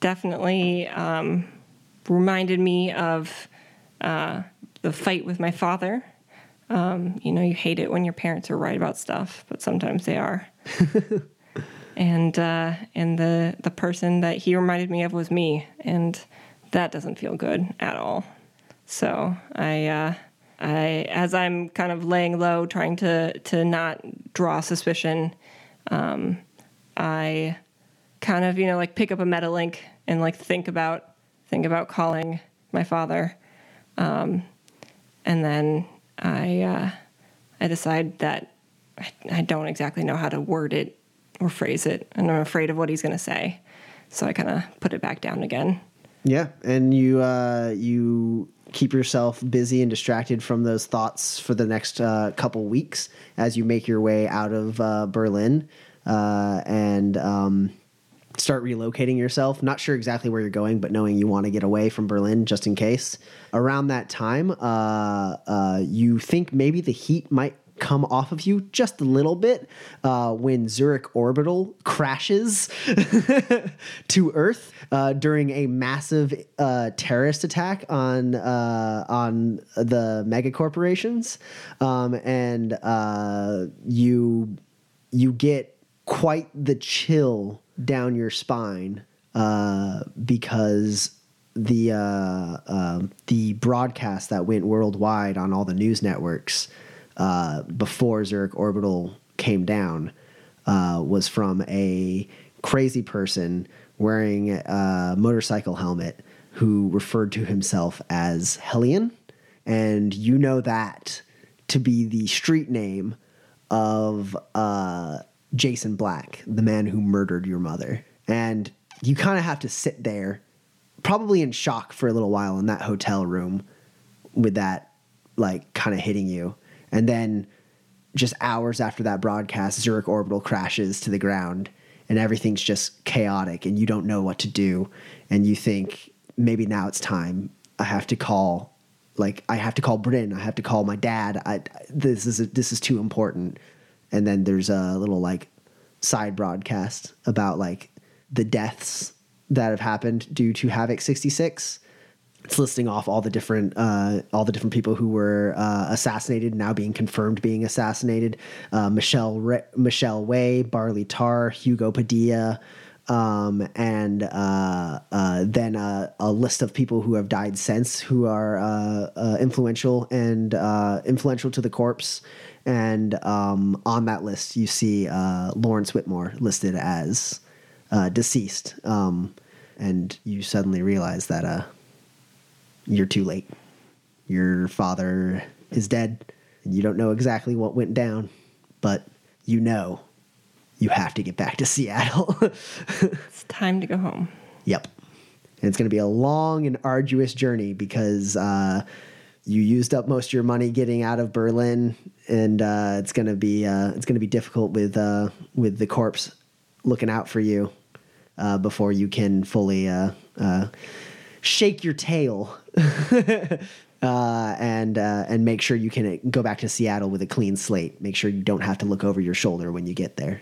definitely um, reminded me of uh, the fight with my father. Um, you know, you hate it when your parents are right about stuff, but sometimes they are. and uh, and the the person that he reminded me of was me, and that doesn't feel good at all. So I. Uh, I, as I'm kind of laying low, trying to to not draw suspicion, um, I kind of you know like pick up a MetaLink and like think about think about calling my father, um, and then I uh, I decide that I, I don't exactly know how to word it or phrase it, and I'm afraid of what he's going to say, so I kind of put it back down again. Yeah, and you uh, you keep yourself busy and distracted from those thoughts for the next uh, couple weeks as you make your way out of uh, Berlin uh, and um, start relocating yourself. Not sure exactly where you're going, but knowing you want to get away from Berlin just in case. Around that time, uh, uh, you think maybe the heat might come off of you just a little bit uh, when Zurich Orbital crashes to Earth uh, during a massive uh, terrorist attack on uh, on the mega corporations, um, and uh, you you get quite the chill down your spine uh, because the the broadcast that went worldwide on all the news networks uh, before Zurich Orbital came down uh, was from a crazy person wearing a motorcycle helmet who referred to himself as Hellion. And you know that to be the street name of uh, Jason Black, the man who murdered your mother. And you kind of have to sit there, probably in shock for a little while in that hotel room with that, like, kind of hitting you and then just hours after that broadcast, Zurich Orbital crashes to the ground and everything's just chaotic and you don't know what to do. And you think, maybe now it's time. I have to call, like, I have to call Bryn. I have to call my dad. I, this is, this is too important. And then there's a little, like, side broadcast about, like, the deaths that have happened due to Havoc 66 it's listing off all the different uh, all the different people who were uh, assassinated now being confirmed being assassinated. Uh, Michelle Re- Michelle Way Barley Tar Hugo Padilla um, and uh, uh, then a, a, list of people who have died since who are uh, influential and influential to the corpse. And um, on that list you see Lawrence Whitmore listed as deceased. Um, and you suddenly realize that you're too late. Your father is dead, and you don't know exactly what went down, but you know you have to get back to Seattle. it's time to go home. Yep. And it's going to be a long and arduous journey because uh, you used up most of your money getting out of Berlin, and uh, it's going to be uh, it's going to be difficult with uh, with the corpse looking out for you uh, before you can fully uh, shake your tail uh, and uh, and make sure you can go back to Seattle with a clean slate. Make sure you don't have to look over your shoulder when you get there.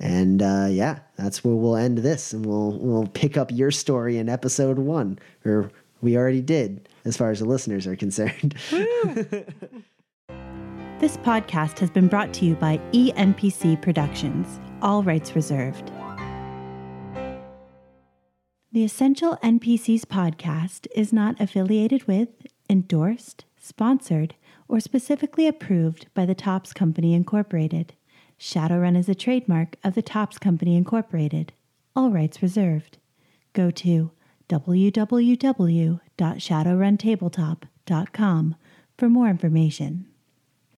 And uh, yeah, that's where we'll end this, and we'll we'll pick up your story in episode one, or we already did, as far as the listeners are concerned. this podcast has been brought to you by ENPC Productions. All rights reserved. The Essential NPCs podcast is not affiliated with, endorsed, sponsored, or specifically approved by the Topps Company Incorporated. Shadowrun is a trademark of the Topps Company Incorporated. all rights reserved. Go to www.shadowruntabletop.com for more information.